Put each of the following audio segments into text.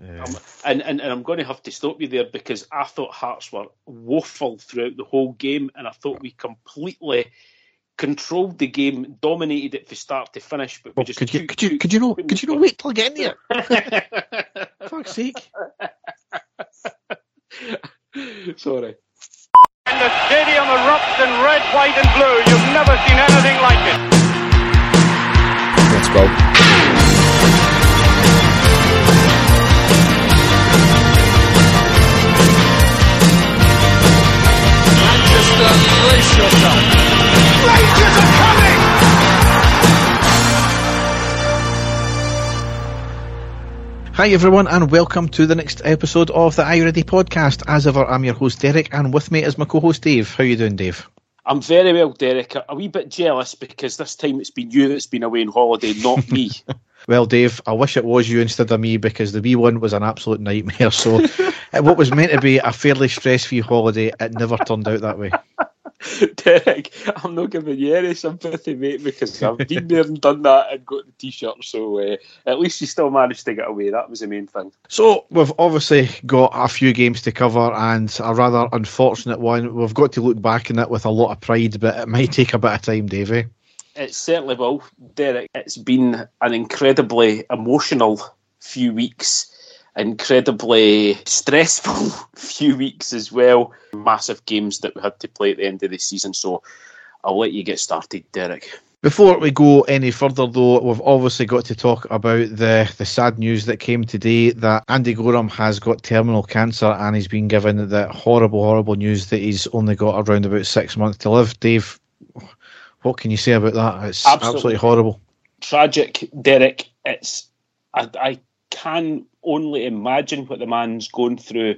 Um, and, and, and I'm going to have to stop you there because I thought Hearts were woeful throughout the whole game, and I thought we completely controlled the game, dominated it from start to finish. But we just could you could you could you know could you not wait till I get there? Fuck's sake! Sorry. And the stadium erupts in red, white, and blue. You've never seen anything like it. Let's go. Manchester, brace yourself. Rangers are coming! Hi everyone, and welcome to the next episode of the I Ready podcast. As ever, I'm your host Derek, and with me is my co-host Dave. How you doing, Dave? I'm very well, Derek. A wee bit jealous because this time it's been you that's been away on holiday, not me. Well, Dave, I wish it was you instead of me because the wee one was an absolute nightmare. So, uh, what was meant to be a fairly stress-free holiday, it never turned out that way. Derek, I'm not giving you any sympathy, mate, because I've been there and done that and got the t-shirt. So uh, at least you still managed to get away. That was the main thing. So we've obviously got a few games to cover and a rather unfortunate one. We've got to look back on it with a lot of pride, but it might take a bit of time, Davey. It certainly will, Derek. It's been an incredibly emotional few weeks, incredibly stressful few weeks as well. Massive games that we had to play at the end of the season. So I'll let you get started, Derek. Before we go any further, though, we've obviously got to talk about the, the sad news that came today that Andy Goram has got terminal cancer and he's been given the horrible, horrible news that he's only got around about six months to live. Dave, what can you say about that? It's absolutely, absolutely horrible. Tragic, Derek. It's I, I can only imagine what the man's going through,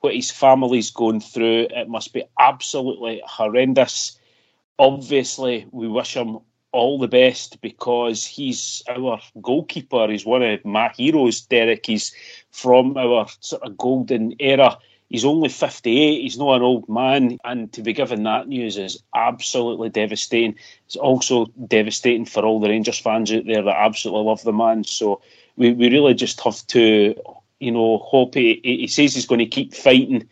what his family's going through. It must be absolutely horrendous. Obviously, we wish him all the best because he's our goalkeeper. He's one of my heroes, Derek. He's from our sort of golden era. He's only 58, he's not an old man, and to be given that news is absolutely devastating. It's also devastating for all the Rangers fans out there that absolutely love the man. So we, we really just have to, you know, hope he, he says he's going to keep fighting.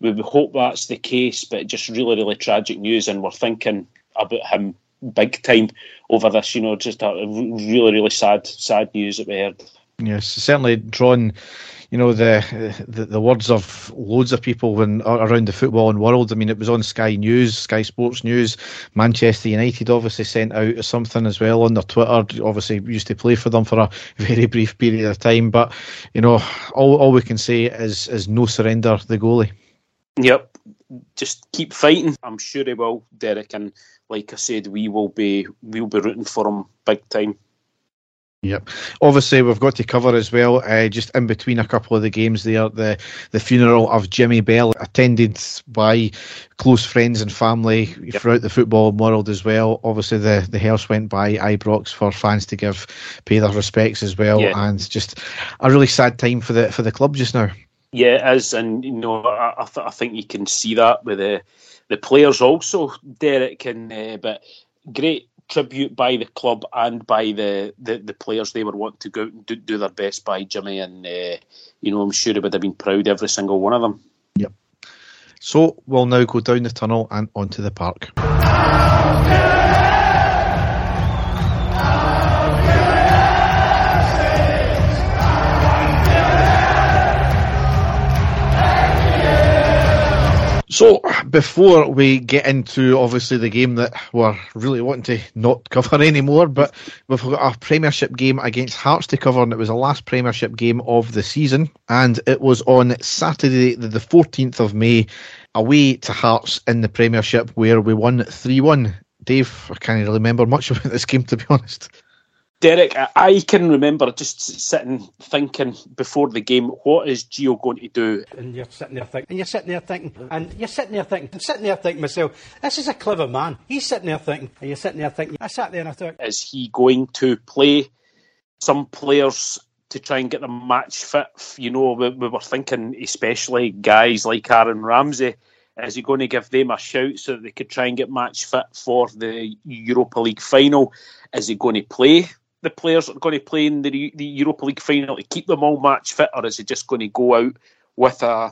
We hope that's the case, but just really, really tragic news, and we're thinking about him big time over this. You know, just a really, really sad, sad news that we heard. Yes, certainly drawn you know the, the, the words of loads of people when around the footballing world. I mean, it was on Sky News, Sky Sports News. Manchester United obviously sent out something as well on their Twitter. Obviously, used to play for them for a very brief period of time, but you know, all all we can say is is no surrender, the goalie. Yep, just keep fighting. I'm sure he will, Derek, and like I said, we will be we'll be rooting for him big time. Yep. Obviously, we've got to cover as well, uh, just in between a couple of the games there, the, the funeral of Jimmy Bell, attended by close friends and family yep. throughout the football world as well. Obviously, the, the hearse went by Ibrox for fans to give pay their respects as well, yeah. and just a really sad time for the for the club just now. Yeah, it is, and you know, I, I, th- I think you can see that with the the players also, Derek, and uh, but great tribute by the club and by the, the, the players they were wanting to go and do, do their best by Jimmy and uh, you know I'm sure he would have been proud every single one of them. Yep. So we'll now go down the tunnel and onto the park. So, before we get into obviously the game that we're really wanting to not cover anymore, but we've got a Premiership game against Hearts to cover, and it was the last Premiership game of the season, and it was on Saturday, the 14th of May, away to Hearts in the Premiership, where we won 3 1. Dave, I can't really remember much about this game, to be honest. Derek, I can remember just sitting thinking before the game, what is Gio going to do? And you're sitting there thinking, and you're sitting there thinking, and you're sitting there thinking, I'm sitting there thinking myself, this is a clever man. He's sitting there thinking, and you're sitting there thinking, I sat there and I thought, is he going to play some players to try and get them match fit? You know, we, we were thinking, especially guys like Aaron Ramsey. Is he going to give them a shout so that they could try and get match fit for the Europa League final? Is he going to play the players that are going to play in the, the Europa League final to keep them all match fit, or is he just going to go out with a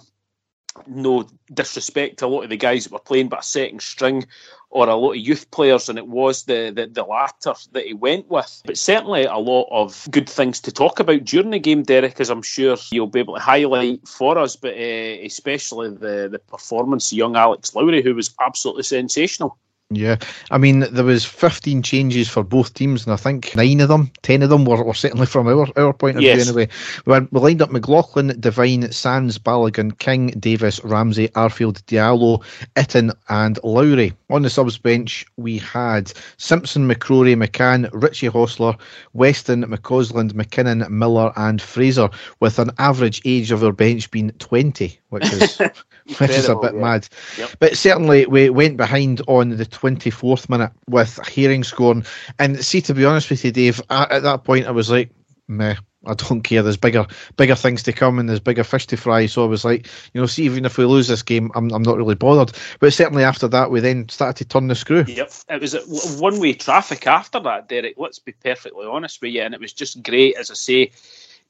no disrespect to a lot of the guys that were playing, but a second string or a lot of youth players, and it was the, the, the latter that he went with. But certainly a lot of good things to talk about during the game, Derek, as I'm sure you'll be able to highlight for us, but uh, especially the, the performance of young Alex Lowry, who was absolutely sensational. Yeah, I mean there was 15 changes for both teams, and I think nine of them, ten of them were, were certainly from our our point of yes. view anyway. We, we lined up McLaughlin, Devine, Sands, Balogun, King, Davis, Ramsey, Arfield, Diallo, Itten, and Lowry. On the subs bench, we had Simpson, McCrorie, McCann, Richie Hostler, Weston, McCausland, McKinnon, Miller, and Fraser, with an average age of our bench being 20, which is. which is a bit yeah. mad. Yep. But certainly we went behind on the 24th minute with hearing scoring. And see, to be honest with you, Dave, at that point I was like, meh. I don't care. There's bigger, bigger things to come, and there's bigger fish to fry. So I was like, you know, see, even if we lose this game, I'm, I'm not really bothered. But certainly after that, we then started to turn the screw. Yep, it was one-way traffic after that, Derek. Let's be perfectly honest with you, and it was just great, as I say,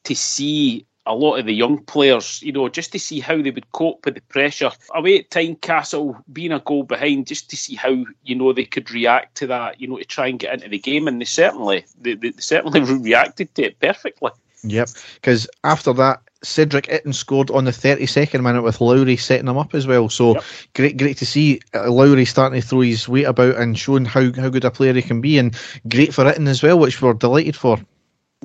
to see a lot of the young players, you know, just to see how they would cope with the pressure. Away at Tynecastle, being a goal behind, just to see how, you know, they could react to that, you know, to try and get into the game. And they certainly, they, they certainly reacted to it perfectly. Yep, because after that, Cedric Itten scored on the 32nd minute with Lowry setting him up as well. So yep. great, great to see uh, Lowry starting to throw his weight about and showing how, how good a player he can be, and great for Itten as well, which we're delighted for.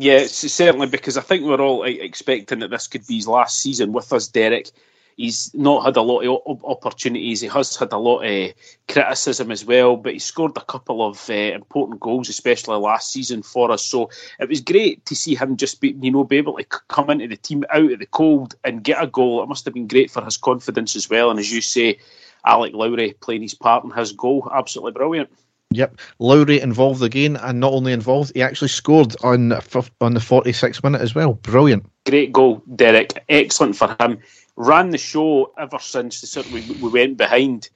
Yeah, certainly because I think we're all expecting that this could be his last season with us, Derek. He's not had a lot of opportunities. He has had a lot of criticism as well, but he scored a couple of uh, important goals, especially last season for us. So it was great to see him just be, you know, be able to come into the team out of the cold and get a goal. It must have been great for his confidence as well. And as you say, Alec Lowry playing his part in his goal, absolutely brilliant. Yep, Lowry involved again, and not only involved, he actually scored on on the 46th minute as well. Brilliant, great goal, Derek. Excellent for him. Ran the show ever since the we, we went behind.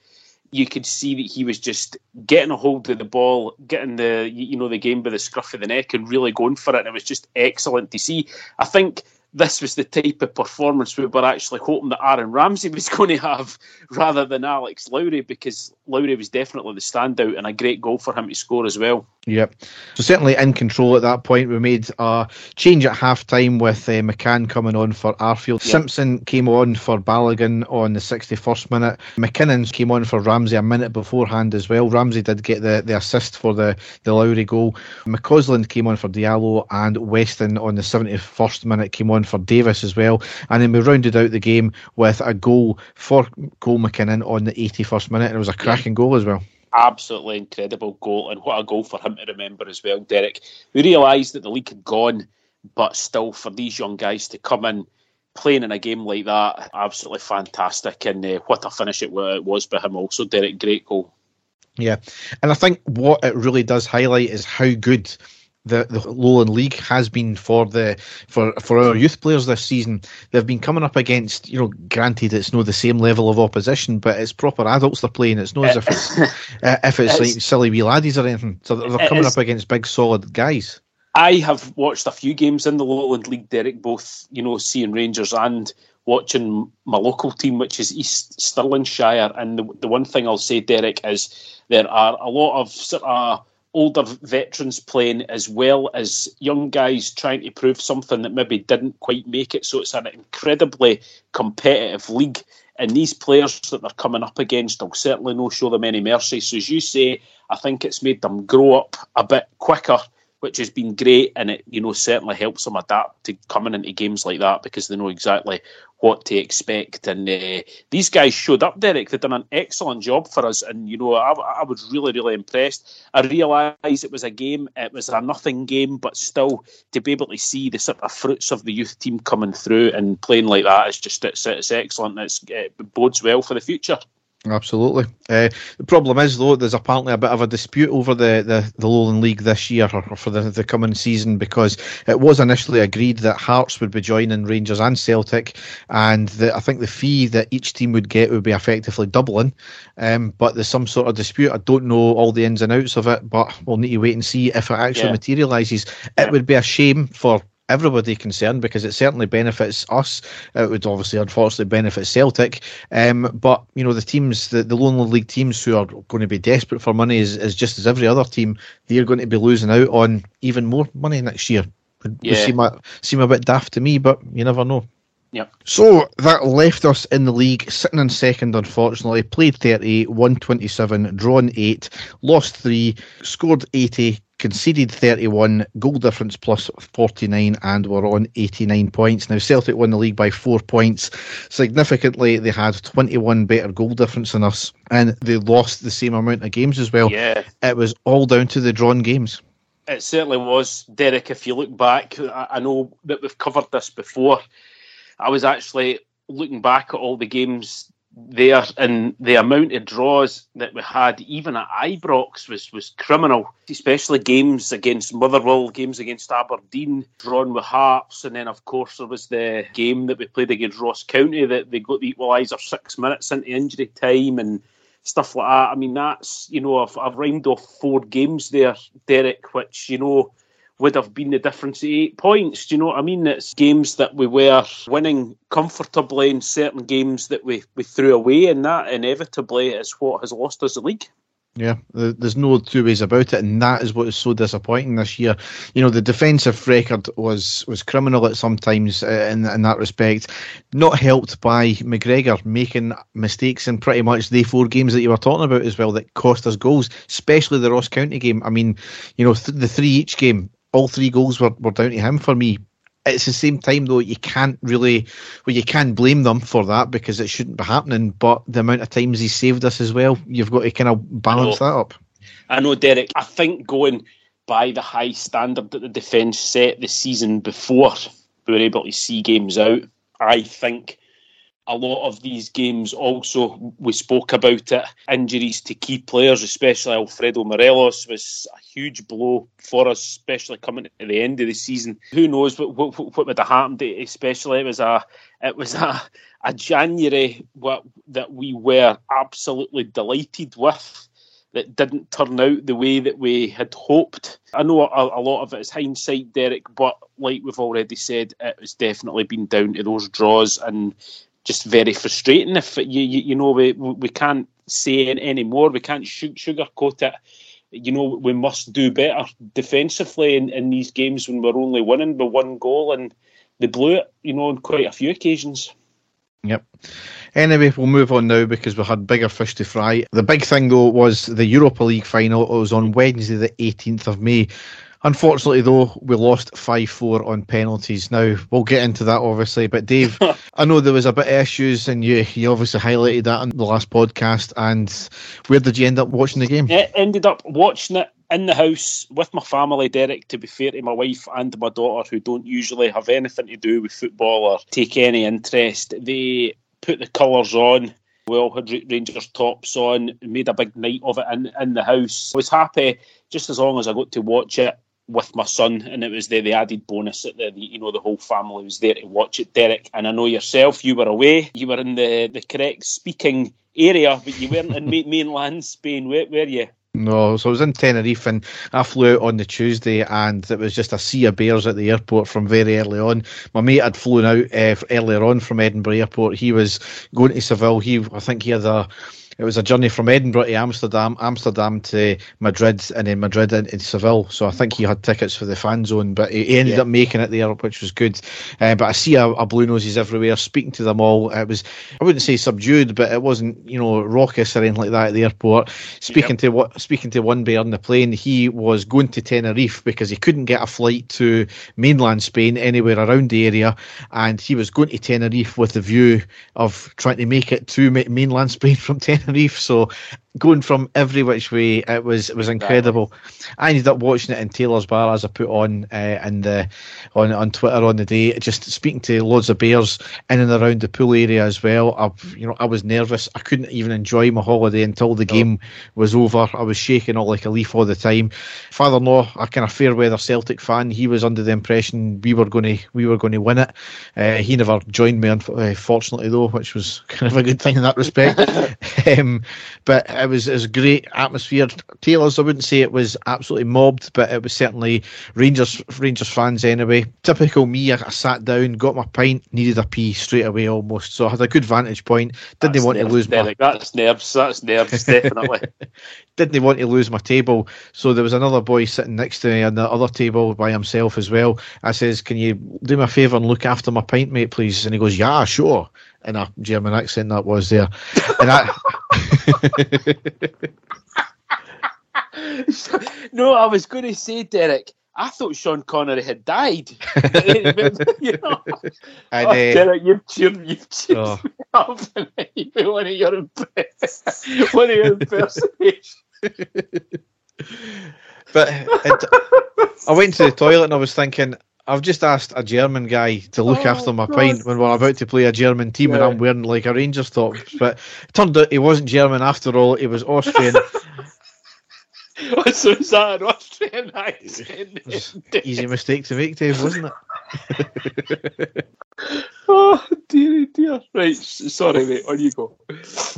You could see that he was just getting a hold of the ball, getting the you know the game by the scruff of the neck, and really going for it. And it was just excellent to see. I think this was the type of performance we were actually hoping that Aaron Ramsey was going to have rather than Alex Lowry because Lowry was definitely the standout and a great goal for him to score as well. Yep. So certainly in control at that point. We made a change at half time with uh, McCann coming on for Arfield. Yep. Simpson came on for Balogun on the 61st minute. McKinnon came on for Ramsey a minute beforehand as well. Ramsey did get the, the assist for the, the Lowry goal. McCausland came on for Diallo and Weston on the 71st minute came on for Davis as well. And then we rounded out the game with a goal for Cole McKinnon on the 81st minute. And it was a cracking goal as well absolutely incredible goal, and what a goal for him to remember as well, Derek. We realised that the league had gone, but still, for these young guys to come in playing in a game like that, absolutely fantastic, and uh, what a finish it was by him also, Derek. Great goal. Yeah, and I think what it really does highlight is how good the, the Lowland League has been for the for for our youth players this season. They've been coming up against, you know, granted it's not the same level of opposition, but it's proper adults they're playing. It's not as if it's uh, if it's, it's like silly wee laddies or anything. So they're coming up against big solid guys. I have watched a few games in the Lowland League, Derek, both you know seeing Rangers and watching my local team, which is East Stirlingshire. And the, the one thing I'll say, Derek, is there are a lot of sort of older veterans playing as well as young guys trying to prove something that maybe didn't quite make it. So it's an incredibly competitive league. And these players that they're coming up against, I'll certainly not show them any mercy. So as you say, I think it's made them grow up a bit quicker which has been great, and it you know certainly helps them adapt to coming into games like that because they know exactly what to expect. And uh, these guys showed up, Derek. They've done an excellent job for us, and you know I, I was really really impressed. I realised it was a game, it was a nothing game, but still to be able to see the sort of fruits of the youth team coming through and playing like that is just it's, it's excellent. It's, it bodes well for the future. Absolutely. Uh, the problem is, though, there's apparently a bit of a dispute over the, the, the Lowland League this year or for the, the coming season because it was initially agreed that Hearts would be joining Rangers and Celtic, and the, I think the fee that each team would get would be effectively doubling. Um, but there's some sort of dispute. I don't know all the ins and outs of it, but we'll need to wait and see if it actually yeah. materialises. It would be a shame for everybody concerned because it certainly benefits us. It would obviously, unfortunately, benefit Celtic. Um, but you know, the teams, the, the Lowland League teams who are going to be desperate for money is, is just as every other team. They're going to be losing out on even more money next year. Would, yeah. would seem a, seem a bit daft to me, but you never know. Yep. So that left us in the league sitting in second, unfortunately. Played 30, won 27, drawn 8, lost 3, scored 80, conceded 31, goal difference plus 49, and were on 89 points. Now, Celtic won the league by four points. Significantly, they had 21 better goal difference than us, and they lost the same amount of games as well. Yeah. It was all down to the drawn games. It certainly was, Derek. If you look back, I know that we've covered this before. I was actually looking back at all the games there and the amount of draws that we had even at Ibrox was was criminal. Especially games against Motherwell games against Aberdeen drawn with Hearts and then of course there was the game that we played against Ross County that they got the equaliser six minutes into injury time and stuff like that. I mean that's you know I've, I've rhymed off four games there Derek which you know would have been the difference of eight points. Do you know what I mean? It's games that we were winning comfortably and certain games that we, we threw away, and that inevitably is what has lost us the league. Yeah, there's no two ways about it, and that is what is so disappointing this year. You know, the defensive record was was criminal at some times uh, in in that respect. Not helped by McGregor making mistakes in pretty much the four games that you were talking about as well that cost us goals, especially the Ross County game. I mean, you know, th- the three each game all three goals were, were down to him for me. It's the same time though you can't really well you can blame them for that because it shouldn't be happening. But the amount of times he saved us as well, you've got to kind of balance that up. I know, Derek. I think going by the high standard that the defence set the season before we were able to see games out, I think a lot of these games also we spoke about it injuries to key players especially alfredo morelos was a huge blow for us especially coming to the end of the season who knows what what, what would have happened especially it was a it was a, a january what, that we were absolutely delighted with that didn't turn out the way that we had hoped. I know a, a, lot of it is hindsight, Derek, but like we've already said, it has definitely been down to those draws and just very frustrating. If you you, you know we we can't say any more, we can't sugarcoat it. You know we must do better defensively in, in these games when we're only winning by one goal, and they blew it. You know on quite a few occasions. Yep. Anyway, we'll move on now because we had bigger fish to fry. The big thing, though, was the Europa League final. It was on Wednesday, the 18th of May. Unfortunately, though, we lost 5 4 on penalties. Now, we'll get into that, obviously. But, Dave, I know there was a bit of issues, and you, you obviously highlighted that on the last podcast. And where did you end up watching the game? I ended up watching it in the house with my family, Derek, to be fair to my wife and my daughter, who don't usually have anything to do with football or take any interest. They put the colours on. We all had Rangers tops on, made a big night of it in, in the house. I was happy just as long as I got to watch it with my son, and it was the, the added bonus that the, the, you know the whole family was there to watch it, Derek. And I know yourself, you were away, you were in the, the correct speaking area, but you weren't in mainland Spain, were, were you? No, so I was in Tenerife and I flew out on the Tuesday and it was just a sea of bears at the airport from very early on. My mate had flown out uh, earlier on from Edinburgh Airport. He was going to Seville. He, I think he had a it was a journey from Edinburgh to Amsterdam, Amsterdam to Madrid, and then Madrid into Seville. So I think he had tickets for the fan zone, but he ended yeah. up making it there, which was good. Uh, but I see a, a, blue noses everywhere, speaking to them all. It was, I wouldn't say subdued, but it wasn't, you know, raucous or anything like that at the airport. Speaking yep. to what, speaking to one bear on the plane, he was going to Tenerife because he couldn't get a flight to mainland Spain anywhere around the area, and he was going to Tenerife with the view of trying to make it to mainland Spain from Tenerife. Tenerife. So going from every which way. It was it was incredible. I ended up watching it in Taylor's Bar as I put on uh, in the on on Twitter on the day, just speaking to loads of bears in and around the pool area as well. I you know I was nervous. I couldn't even enjoy my holiday until the game was over. I was shaking all like a leaf all the time. Father-in-law, a kind of fair weather Celtic fan, he was under the impression we were going to we were going to win it. Uh, he never joined me, unfortunately, though, which was kind of a good thing in that respect. um, but it was, it was a great atmosphere. Taylor's, I wouldn't say it was absolutely mobbed, but it was certainly Rangers Rangers fans anyway. Typical me, I, I sat down, got my pint, needed a pee straight away almost. So I had a good vantage point. Didn't That's want to lose Derek. my That's nerves. That's nerves, definitely. didn't want to lose my table. So there was another boy sitting next to me on the other table by himself as well. I says, Can you do me a favour and look after my pint, mate, please? And he goes, Yeah, sure. In a German accent that was there. And I no, I was going to say, Derek. I thought Sean Connery had died. you know, and, oh, uh, Derek, you've cheered, you've cheered Oh. me up. one of your one of your impersonations. but it, I went to the toilet and I was thinking, I've just asked a German guy to look Oh, after my God. pint when we're about to play a German team and I'm wearing like a Rangers top. But it turned out he wasn't German after all, he was Austrian. so is that an Austrian accent? Easy mistake to make, Dave, wasn't it? Oh dear, dear. Right, sorry, mate. On you go.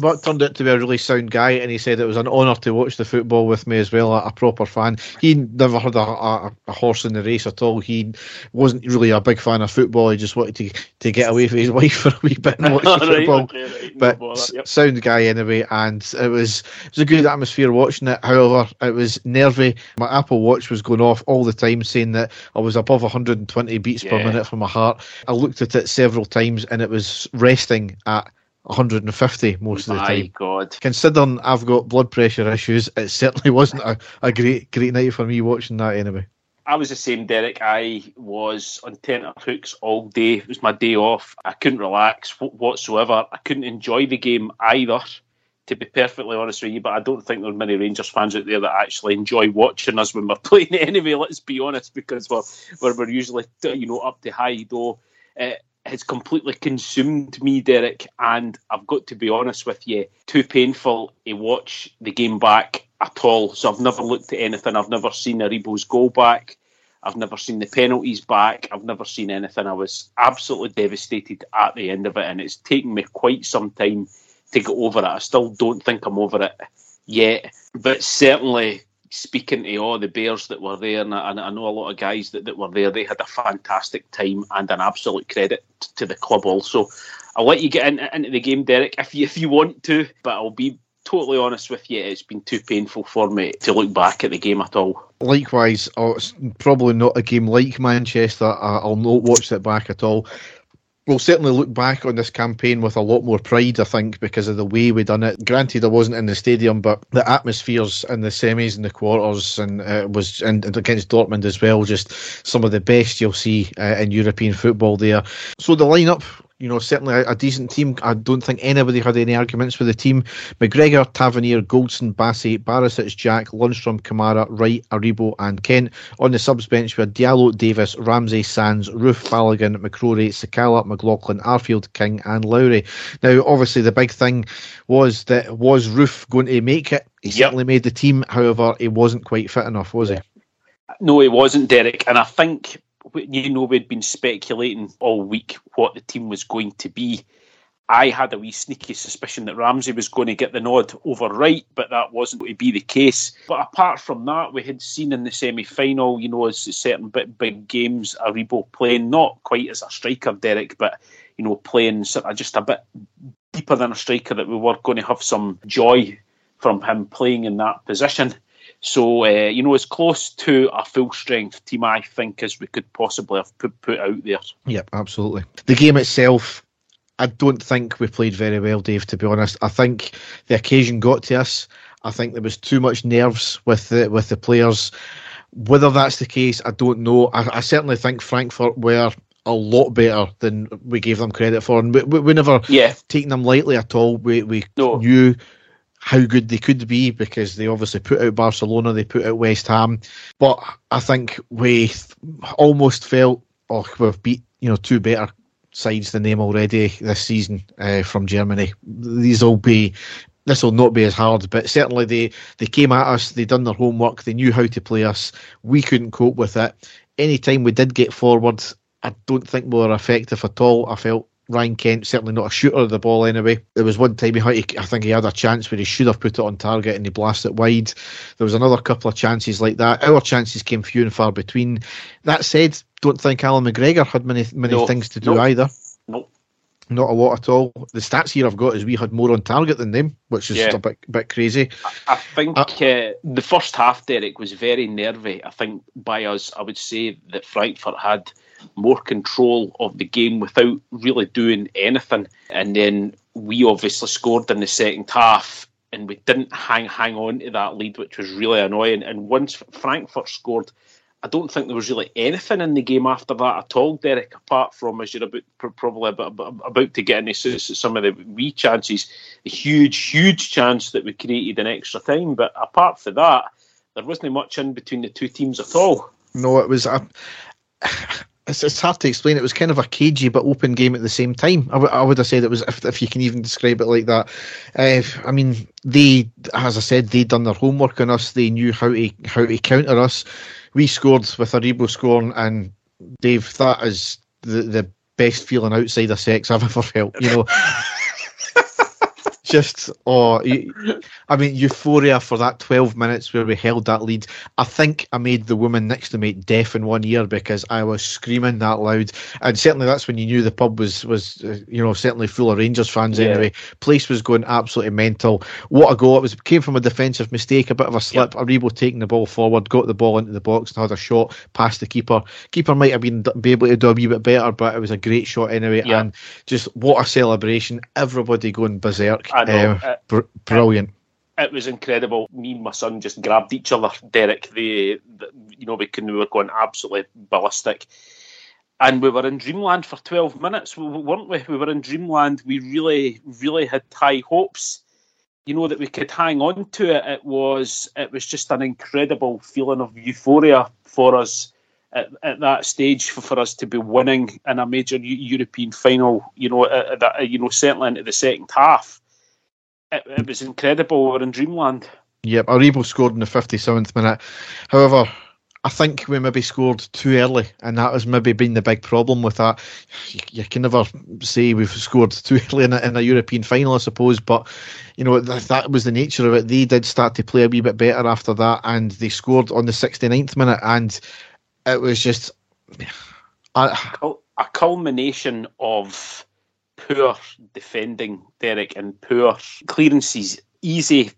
But turned out to be a really sound guy, and he said it was an honour to watch the football with me as well. A, a proper fan. He never had a, a, a horse in the race at all. He wasn't really a big fan of football. He just wanted to to get away from his wife for a wee bit and watch the Right, football. okay, right, no But bother, yep. sound guy anyway, and it was it was a good atmosphere watching it. However, it was nervy. My Apple Watch was going off all the time, saying that I was above 120 beats per minute for my heart. I looked at it several times, and it was resting at 150 most of the My time. God. Considering I've got blood pressure issues, it certainly wasn't a, a great great night for me watching that anyway. I was the same, Derek. I was on tenter hooks all day. It was my day off. I couldn't relax wh- whatsoever. I couldn't enjoy the game either, to be perfectly honest with you. But I don't think there are many Rangers fans out there that actually enjoy watching us when we're playing anyway. Let's be honest, because we're we're, we're usually you know up to high though. It has completely consumed me, Derek, and I've got to be honest with you, too painful to watch the game back at all. So I've never looked at anything. I've never seen Aribo's goal back. I've never seen the penalties back. I've never seen anything. I was absolutely devastated at the end of it, and it's taken me quite some time to get over it. I still don't think I'm over it yet, but certainly speaking to all the Bears that were there, and I, and I know a lot of guys that, that were there, they had a fantastic time and an absolute credit to the club also. I'll let you get in, into the game, Derek, if you, if you want to, but I'll be totally honest with you, it's been too painful for me to look back at the game at all. Likewise, oh, it's probably not a game like Manchester. I'll not watch it back at all. We'll certainly look back on this campaign with a lot more pride, I think, because of the way we done it. Granted, I wasn't in the stadium, but the atmospheres in the semis and the quarters, and uh, was and, and against Dortmund as well, just some of the best you'll see uh, in European football there. So the lineup, you know, certainly a, a decent team. I don't think anybody had any arguments with the team. McGregor, Tavernier, Goldson, Bassey, Barisic, Jack, Lundstram, Kamara, Wright, Aribo, and Kent. On the subs bench, we had Diallo, Davis, Ramsey, Sands, Roofe, Balogun, McCrorie, Sakala, McLaughlin, Arfield, King, and Lowry. Now, obviously, the big thing was that was Roofe going to make it? He Yep. certainly made the team. However, he wasn't quite fit enough, was he? No, he wasn't, Derek. And I think, you know, we'd been speculating all week what the team was going to be. I had a wee sneaky suspicion that Ramsey was going to get the nod over Wright, but that wasn't going to be the case. But apart from that, we had seen in the semi final, you know, as certain bit big games, Aribo playing not quite as a striker, Derek, but, you know, playing sort of just a bit deeper than a striker, that we were going to have some joy from him playing in that position. So, uh, you know, as close to a full strength team, I think, as we could possibly have put, put out there. Yep, absolutely. The game itself, I don't think we played very well, Dave, to be honest. I think the occasion got to us. I think there was too much nerves with the with the players. Whether that's the case, I don't know. I, I certainly think Frankfurt were a lot better than we gave them credit for, and we, we, we never Yeah, taken them lightly at all. We we No. knew how good they could be because they obviously put out Barcelona, they put out West Ham, but I think we almost felt, oh, we've beat you know two better sides than them already this season uh, from Germany. These will be this will not be as hard, but certainly they, they came at us, they done their homework, they knew how to play us. We couldn't cope with it. Anytime we did get forward, I don't think we were effective at all. I felt Ryan Kent certainly not a shooter of the ball anyway. There was one time he, I think he had a chance where he should have put it on target and he blasted it wide. There was another couple of chances like that. Our chances came few and far between. That said, don't think Alan McGregor had many many no, things to do no, either. No. Not a lot at all. The stats here I've got is we had more on target than them, which is yeah. a bit bit crazy. I, I think uh, uh, the first half, Derek, was very nervy. I think by us, I would say that Frankfurt had more control of the game without really doing anything. And then we obviously scored in the second half and we didn't hang hang on to that lead, which was really annoying. And once Frankfurt scored, I don't think there was really anything in the game after that at all, Derek, apart from as you're about, probably about, to get into some of the wee chances, a huge, huge chance that we created in extra time. But apart from that, there wasn't much in between the two teams at all. No, it was. A, it's, it's hard to explain. It was kind of a cagey but open game at the same time. I, w- I would have said it was, if, if you can even describe it like that. Uh, I mean, they, as I said, they'd done their homework on us. They knew how to how to counter us. We scored with Aribo scoring, and Dave, that is the the best feeling outside of sex I've ever felt. You know. just oh, I mean euphoria for that twelve minutes where we held that lead. I think I made the woman next to me deaf in one ear because I was screaming that loud, and certainly that's when you knew the pub was was uh, you know certainly full of Rangers fans yeah. anyway. Place was going absolutely mental. What a goal! It was came from a defensive mistake, a bit of a slip. Yep. Aribo taking the ball forward, got the ball into the box and had a shot past the keeper. Keeper might have been be able to do a wee bit better, but it was a great shot anyway. Yep. And just what a celebration! Everybody going berserk. I know. Um, it, br- brilliant. It, it, was incredible. Me and my son just grabbed each other, Derek. They, the, you know, we, we were going absolutely ballistic. And we were in dreamland for 12 minutes, weren't we? We were in dreamland. We really, really had high hopes you know that we could hang on to it. It was it was just an incredible feeling of euphoria for us at, at that stage for, for, us to be winning in a major U- European final. You know, at, at, you know certainly into the second half it, it was incredible. We are in dreamland. Yep, Aribo scored in the 57th minute. However, I think we maybe scored too early, and that has maybe been the big problem with that. You, you can never say we've scored too early in a, in a European final, I suppose, but you know th- that was the nature of it. They did start to play a wee bit better after that, and they scored on the 69th minute, and it was just a, a culmination of poor defending, Derek, and poor clearances. Easy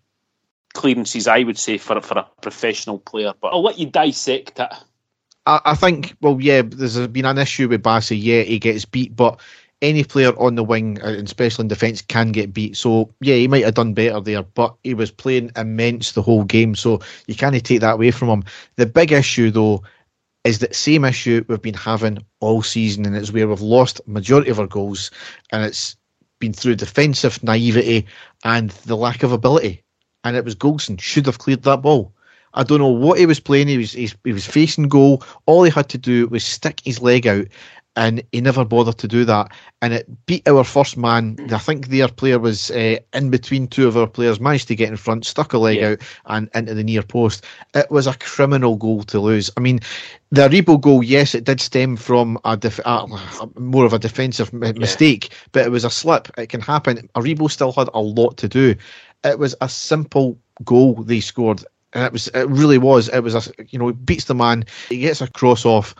clearances, I would say, for for a professional player. But I'll let you dissect it. I, I think, well, yeah, there's been an issue with Bassey. Yeah, he gets beat, but any player on the wing, uh, especially in defence, can get beat. So yeah, he might have done better there, but he was playing immense the whole game. So you can't take that away from him. The big issue, though, is that same issue we've been having all season, and it's where we've lost majority of our goals, and it's been through defensive naivety and the lack of ability. And it was Goldson should have cleared that ball. I don't know what he was playing. He was he was facing goal. All he had to do was stick his leg out, and he never bothered to do that. And it beat our first man. I think their player was uh, in between two of our players, managed to get in front, stuck a leg yeah. out, and into the near post. It was a criminal goal to lose. I mean, the Aribo goal, yes, it did stem from a def- uh, more of a defensive yeah. mistake, but it was a slip. It can happen. Aribo still had a lot to do. It was a simple goal they scored. And it was, it really was. It was a, you know, beats the man. He gets a cross off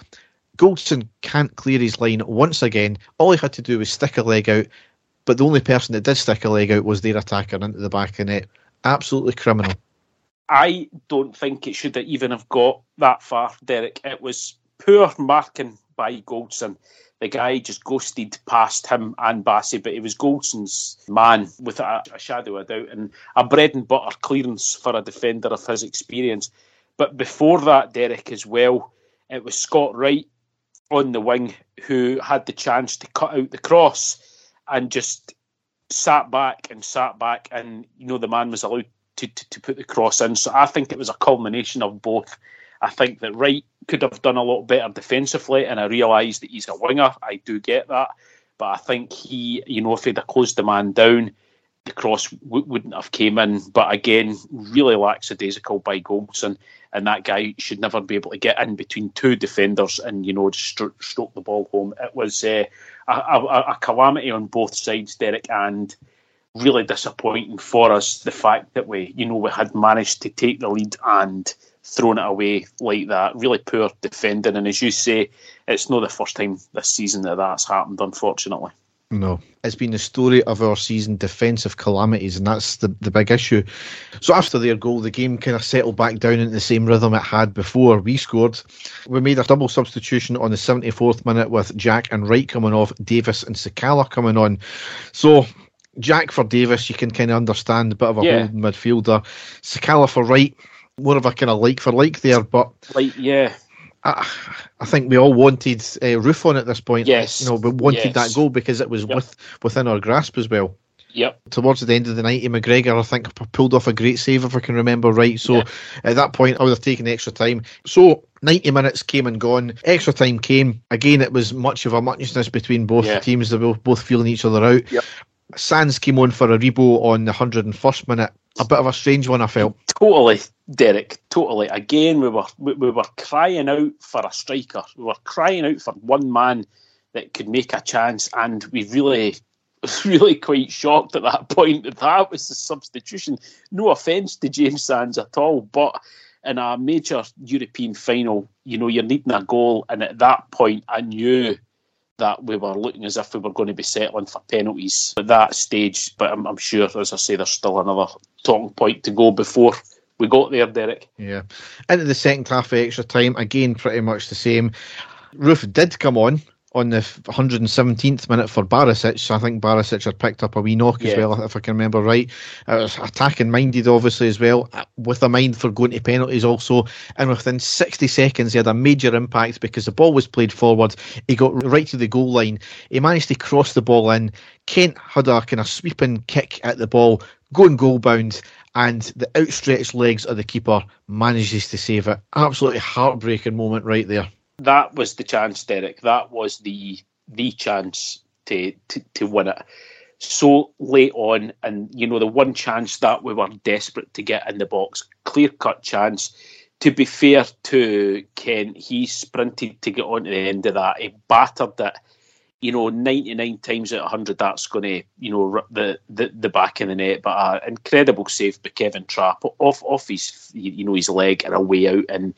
Goldson can't clear his line once again. All he had to do was stick a leg out, but the only person that did stick a leg out was their attacker into the back of net. Absolutely criminal. I don't think it should have even have got that far, Derek. It was poor marking by Goldson. The guy just ghosted past him and Bassey, but it was Goldson's man with a, a shadow of doubt and a bread and butter clearance for a defender of his experience. But before that, Derek, as well, it was Scott Wright on the wing who had the chance to cut out the cross and just sat back and sat back, and you know the man was allowed to, to, to put the cross in. So I think it was a culmination of both. I think that Wright could have done a lot better defensively, and I realise that he's a winger. I do get that, but I think he, you know, if he'd have closed the man down, the cross w- wouldn't have came in. But again, really lackadaisical by Goldson, and that guy should never be able to get in between two defenders and you know stroke the ball home. It was uh, a, a, a calamity on both sides, Derek, and really disappointing for us the fact that we, you know, we had managed to take the lead and thrown it away like that. Really poor defending, and as you say, it's not the first time this season that that's happened, unfortunately. No, it's been the story of our season, defensive calamities, and that's the, the big issue. So after their goal, the game kind of settled back down into the same rhythm it had before we scored. We made a double substitution on the 74th minute with Jack and Wright coming off, Davis and Sakala coming on. So Jack for Davis, you can kind of understand a bit of a Yeah. holding midfielder. Sakala for Wright, more of a kind of like for like there, but Like, yeah, I, I think we all wanted uh, Roofe on at this point. Yes. you know, we wanted Yes. that goal because it was Yep. with within our grasp as well. yep, Towards the end of the night, McGregor, I think, pulled off a great save if I can remember right. So Yeah. at that point, I would have taken extra time. So 90 minutes came and gone. Extra time came. Again, it was much of a muchness between both Yeah. teams. They were both feeling each other out. Yep. Sands came on for Aribo on the 101st minute. A bit of a strange one, I felt. totally, Derek, totally. Again, we were we, we were crying out for a striker. We were crying out for one man that could make a chance, and we really, really quite shocked at that point that that was the substitution. No offence to James Sands at all, but in a major European final, you know, you're needing a goal, and at that point, I knew that we were looking as if we were going to be settling for penalties at that stage. But I'm, I'm sure, as I say, there's still another talking point to go before we got there, Derek. Yeah. Into the second half of extra time, again, pretty much the same. Roofe did come on on the 117th minute for Barisic. I think Barisic had picked up a wee knock as well, if I can remember right. It was attacking minded, obviously, as well, uh, with a mind for going to penalties also. And within 60 seconds, he had a major impact because the ball was played forward. He got right to the goal line. He managed to cross the ball in. Kent had a kind of sweeping kick at the ball, going goal bound and the outstretched legs of the keeper manages to save it. Absolutely heartbreaking moment right there. That was the chance, Derek. That was the the chance to, to, to win it. So late on, and you know, the one chance that we were desperate to get in the box, clear cut chance. To be fair to Ken, he sprinted to get on to the end of that. He battered it. You know, 99 times out of 100, that's going to, you know, rip the, the, the back of the net. But an incredible save by Kevin Trapp off off his, you know, his leg and a way out. And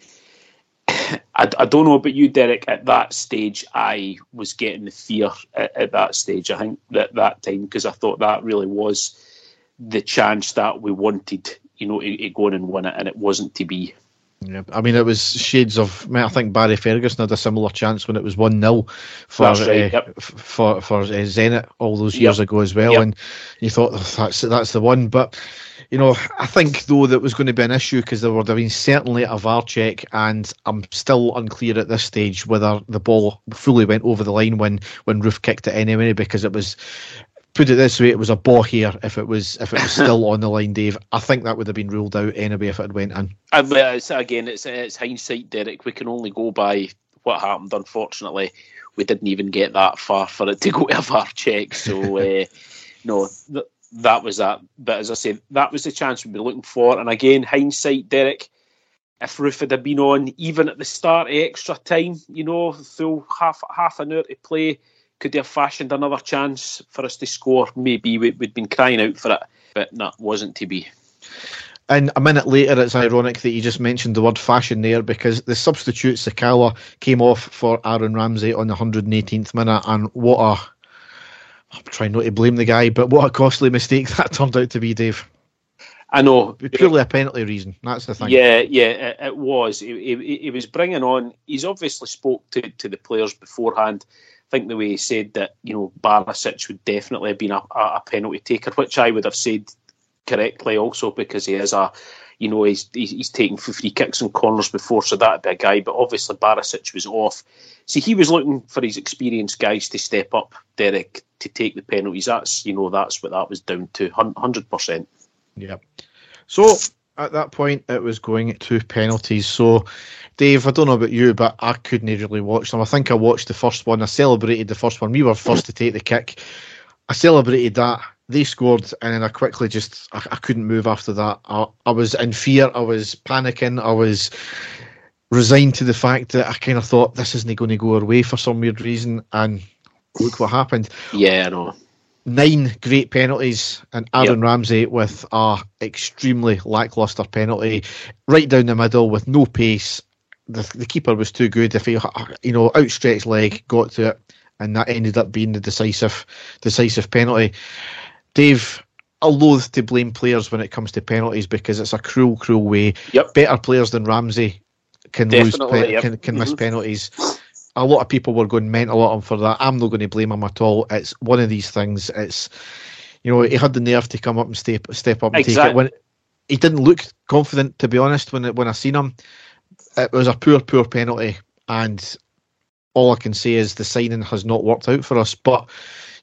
I, I don't know about you, Derek. At that stage, I was getting the fear at, at that stage. I think that that time because I thought that really was the chance that we wanted, you know, to, to go on and win it, and it wasn't to be. Yeah, I mean, it was shades of. I, think Barry Ferguson had a similar chance when it was one 0 for right, uh, yep. f- for for uh, Zenit all those years Yep. ago as well, Yep. and you thought "Oh, that's that's the one. But you know, I think though that was going to be an issue because there would have been certainly a VAR check, and I'm still unclear at this stage whether the ball fully went over the line when when Roofe kicked it anyway, because it was. Put it this way, it was a ball here. If it was, if it was still on the line, Dave, I think that would have been ruled out anyway if it had went in. And it's, again, it's it's hindsight, Derek. We can only go by what happened. Unfortunately, we didn't even get that far for it to go to a VAR check. So uh, no, that was that. But as I said, that was the chance we'd be looking for. And again, hindsight, Derek. If Roofe had been on even at the start extra time, you know, full half half an hour to play, could they have fashioned another chance for us to score? Maybe we, we'd been crying out for it, but that wasn't to be. And a minute later, it's ironic that you just mentioned the word fashion there because the substitute Sakala came off for Aaron Ramsey on the 118th minute, and what a I'm trying not to blame the guy, but what a costly mistake that turned out to be, Dave. I know. Purely a penalty reason. That's the thing. Yeah, yeah, it, it was. He, he, he was bringing on. He's obviously spoke to, to the players beforehand. I think the way he said that, you know, Barisic would definitely have been a, a a penalty taker, which I would have said correctly also because he is a, you know, he's he's, he's taken free kicks and corners before, so that'd be a guy. But obviously Barisic was off. See, he was looking for his experienced guys to step up, Derek, to take the penalties. That's you know that's what that was down to, hundred percent. Yeah. So at that point, it was going to penalties. So, Dave, I don't know about you, but I couldn't really watch them. I think I watched the first one. I celebrated the first one. We were first to take the kick. I celebrated that. They scored, and then I quickly just I, I couldn't move after that. I, I was in fear. I was panicking. I was resigned to the fact that I kind of thought this isn't going to go our way for some weird reason. And look what happened. Yeah, I know nine great penalties, and Aaron yep. Ramsey with a extremely lackluster penalty, right down the middle with no pace. The, the keeper was too good. If he, you know, outstretched leg got to it, and that ended up being the decisive, decisive penalty. Dave, I loathe to blame players when it comes to penalties because it's a cruel, cruel way. Yep. Better players than Ramsey can Definitely, lose, yep. can, can mm-hmm. miss penalties a lot of people were going mental at him for that. I'm not going to blame him at all. It's one of these things. It's you know he had the nerve to come up and step step up and exactly. take it. When he didn't look confident, to be honest, when when I seen him, it was a poor poor penalty, and all I can say is the signing has not worked out for us. But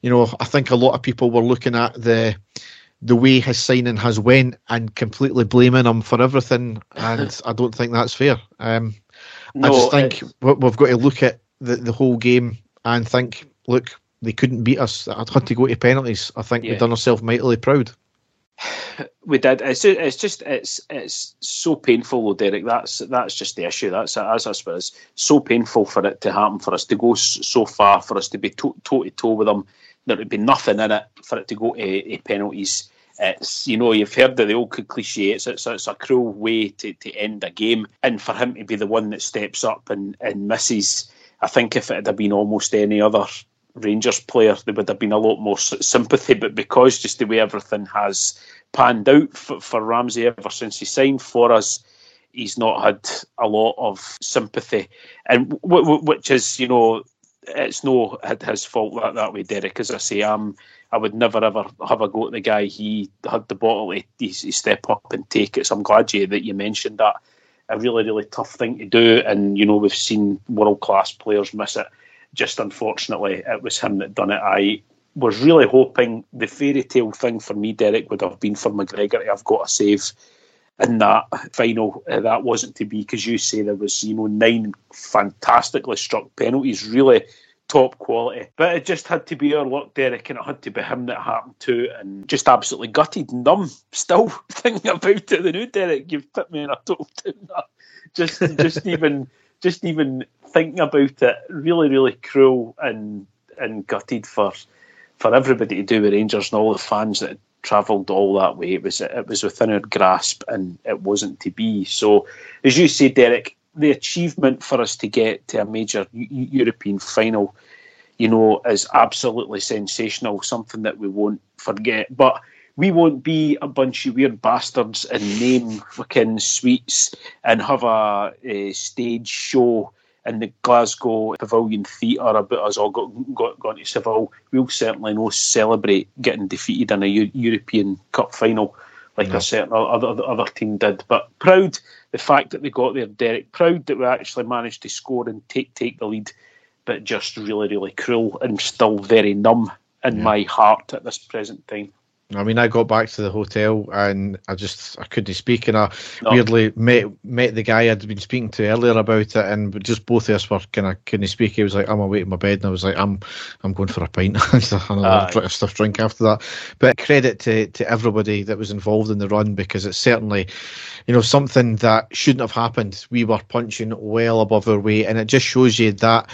you know, I think a lot of people were looking at the the way his signing has went and completely blaming him for everything, and I don't think that's fair. Um, no, I just think we've got to look at the, the whole game and think, look, they couldn't beat us. I'd had to go to penalties. I think yeah. we've done ourselves mightily proud. We did. It's just, it's just it's it's so painful, though, Derek. That's that's just the issue. That's as I suppose so painful for it to happen for us to go so far, for us to be toe to toe with them. There would be nothing in it for it to go to, penalties it's you know you've heard of the old cliche. It's it's, it's a cruel way to, to end a game, and for him to be the one that steps up and, and misses. I think if it had been almost any other Rangers player, there would have been a lot more sympathy. But because just the way everything has panned out for, for Ramsey ever since he signed for us, he's not had a lot of sympathy, and w- w- which is you know it's no his fault that, that way, Derek. As I say, I'm I would never ever have a go at the guy. He had the bottle. He, he step up and take it. So I'm glad you that you mentioned that. A really really tough thing to do, and you know we've seen world class players miss it. Just unfortunately, it was him that done it. I was really hoping the fairy tale thing for me, Derek, would have been for McGregor to have got a save in that final. Uh, that wasn't to be because you say there was you know nine fantastically struck penalties. Really top quality. But it just had to be our luck, Derek, and it had to be him that happened to, and just absolutely gutted, and numb, still thinking about it. The new Derek, you've put me in a total tune. Just, just even, just even thinking about it, really, really cruel and and gutted for for everybody to do with Rangers and all the fans that travelled all that way. It was it was within our grasp, and it wasn't to be. So, as you say, Derek, the achievement for us to get to a major European final, you know, is absolutely sensational. Something that we won't forget. But we won't be a bunch of weird bastards and name fucking suites and have a, a stage show in the Glasgow Pavilion Theatre about us all got, got, gone to Seville. We'll certainly not celebrate getting defeated in a U- European Cup final like no. a certain other, other team did. But proud the fact that they got there, Derek. Proud that we actually managed to score and take take the lead, but just really, really cruel and still very numb in yeah. my heart at this present time. I mean, I got back to the hotel and I just I couldn't speak, and I no. weirdly met met the guy I'd been speaking to earlier about it, and just both of us were kind of couldn't speak. He was like, "I'm away to my bed," and I was like, "I'm I'm going for a pint, another stuff drink after that." But credit to to everybody that was involved in the run because it's certainly, you know, something that shouldn't have happened. We were punching well above our weight, and it just shows you that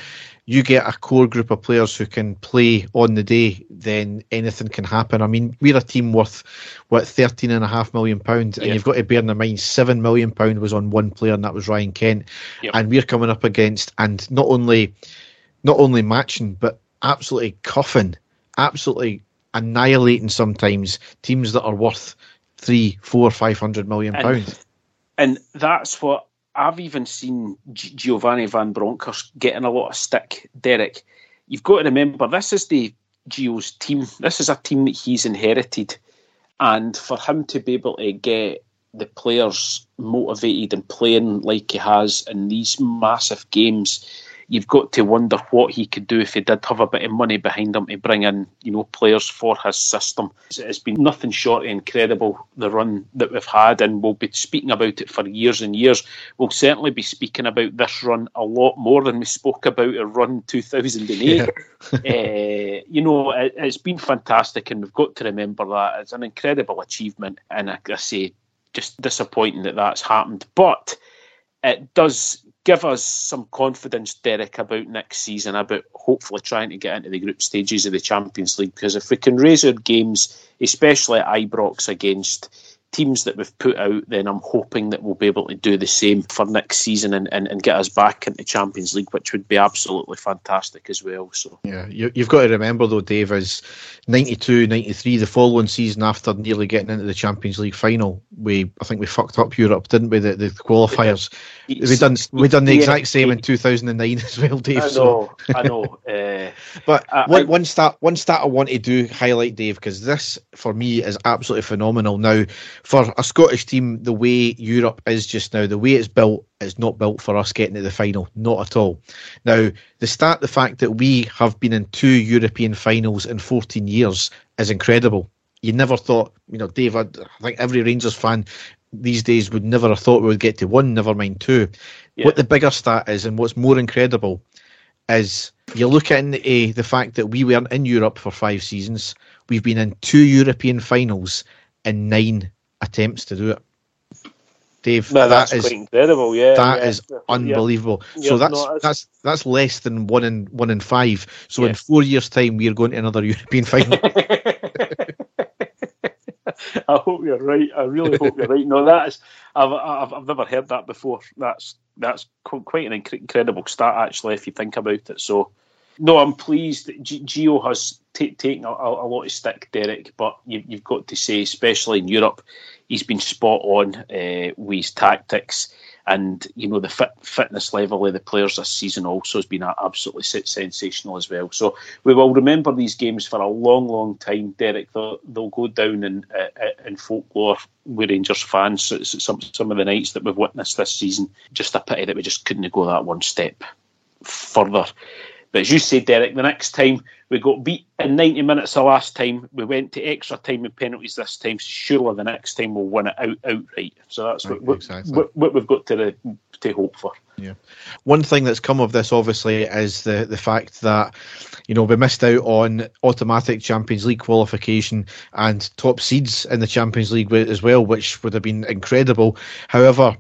you get a core group of players who can play on the day, then anything can happen. I mean, we're a team worth what thirteen and a half million pounds, and you've got to bear in mind seven million pound was on one player, and that was Ryan Kent. Yep. And we're coming up against and not only not only matching, but absolutely cuffing, absolutely annihilating sometimes teams that are worth three, four, five hundred million pounds. And, and that's what I've even seen Giovanni Van Bronckhorst getting a lot of stick. Derek, you've got to remember this is the Gio's team. This is a team that he's inherited, and for him to be able to get the players motivated and playing like he has in these massive games, you've got to wonder what he could do if he did have a bit of money behind him to bring in, you know, players for his system. It's been nothing short of incredible the run that we've had, and we'll be speaking about it for years and years. We'll certainly be speaking about this run a lot more than we spoke about a run 2008. Yeah. uh, you know, it, has been fantastic, and we've got to remember that it's an incredible achievement, and I, I say, just disappointing that that's happened, but it does give us some confidence, Derek, about next season, about hopefully trying to get into the group stages of the Champions League. Because if we can raise our games, especially at Ibrox against teams that we've put out, then I'm hoping that we'll be able to do the same for next season and, and, and get us back into Champions League, which would be absolutely fantastic as well. So yeah, you, have got to remember though, Dave, is 92, 93, the following season after nearly getting into the Champions League final, we I think we fucked up Europe, didn't we? The, the qualifiers. we done we done the exact same in 2009 as well, Dave. I know, so. I know. Uh, but I, one, I, one stat, one stat I want to do highlight, Dave, because this for me is absolutely phenomenal. Now, for a Scottish team, the way Europe is just now, the way it's built, it's not built for us getting to the final, not at all. Now, the stat, the fact that we have been in two European finals in 14 years is incredible. You never thought, you know, Dave, I think every Rangers fan these days would never have thought we would get to one, never mind two. Yeah. What the bigger stat is, and what's more incredible, is you look at the, the fact that we weren't in Europe for five seasons. We've been in two European finals in nine attempts to do it. Dave, no, that's that is, incredible. Yeah, that yeah. is unbelievable. Yeah. So that's no, that's that's less than one in one in five. So in four years' time, we are going to another European final. I hope you're right. I really hope you're right. No, that is. I've, I've I've never heard that before. That's that's quite an incredible stat actually, if you think about it. So, no, I'm pleased. Gio has t- taken a, a, lot of stick, Derek, but you, have got to say, especially in Europe, he's been spot on uh, with his tactics and you know the fit, fitness level of the players this season also has been absolutely sensational as well. So we will remember these games for a long, long time, Derek. They'll, they'll go down in uh, in folklore with Rangers fans. So some some of the nights that we've witnessed this season, just a pity that we just couldn't go that one step further. But as you say, Derek, the next time we got beat in 90 minutes the last time, we went to extra time and penalties this time. So surely the next time we'll win it out outright. So that's right, what, exactly. what, what, we've got to, uh, to hope for. Yeah. One thing that's come of this, obviously, is the, the fact that, you know, we missed out on automatic Champions League qualification and top seeds in the Champions League as well, which would have been incredible. However,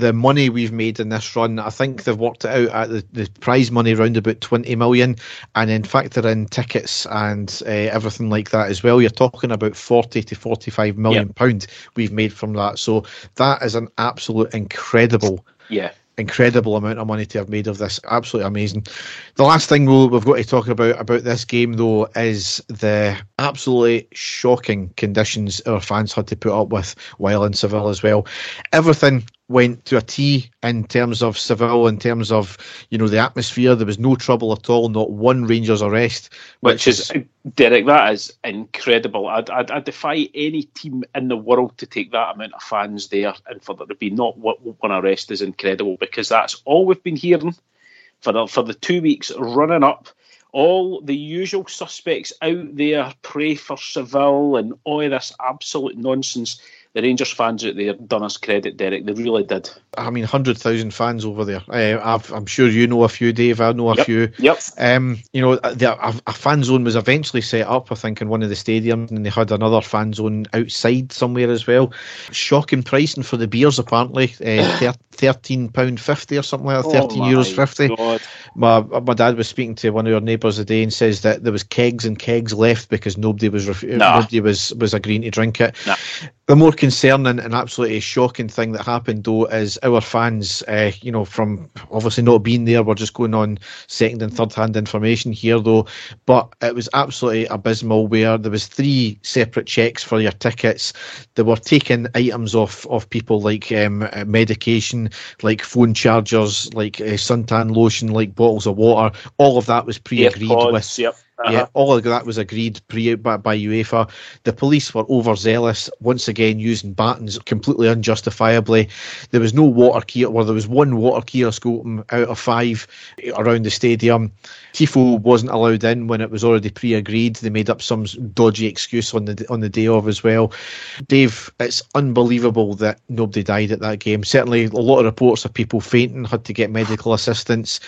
the money we've made in this run, I think they've worked it out at the, the prize money around about 20 million, and then factor in tickets and uh, everything like that as well. You're talking about 40 to 45 million yep. pound we've made from that. So that is an absolute incredible yeah incredible amount of money to have made of this. Absolutely amazing. The last thing we'll, we've got to talk about about this game, though, is the absolutely shocking conditions our fans had to put up with while in Seville as well. Everything went to a T in terms of Seville, in terms of you know the atmosphere. There was no trouble at all, not one Rangers arrest, which, which is, is Derek. That is incredible. I, I, I, defy any team in the world to take that amount of fans there, and for there to be not one arrest is incredible because that's all we've been hearing for the for the two weeks running up. All the usual suspects out there pray for Seville and all this absolute nonsense the Rangers fans out there have done us credit, Derek. They really did. I mean, hundred thousand fans over there. Uh, i am sure you know a few, Dave. I know a yep. few. Yep. Um, you know, the, a, a, fan zone was eventually set up, I think, in one of the stadiums, and they had another fan zone outside somewhere as well. Shocking pricing for the beers, apparently. Uh, Thirteen pound fifty or something like that. Oh Thirteen euros fifty. My my dad was speaking to one of our neighbours today and says that there was kegs and kegs left because nobody was ref- nah. nobody was was agreeing to drink it. Nah. The more concerning and absolutely shocking thing that happened though is our fans, uh, you know, from obviously not being there, we're just going on second and third hand information here though, but it was absolutely abysmal where there was three separate checks for your tickets. They were taking items off of people like um, medication, like phone chargers, like uh, suntan lotion, like bottles of water. All of that was pre-agreed with. Yep Uh-huh. Yeah, all of that was agreed pre by, by UEFA. The police were overzealous, once again using batons completely unjustifiably. There was no water key, well, there was one water kiosk open out of five around the stadium. Tifo wasn't allowed in when it was already pre-agreed. They made up some dodgy excuse on the on the day of as well. Dave, it's unbelievable that nobody died at that game. Certainly, a lot of reports of people fainting, had to get medical assistance.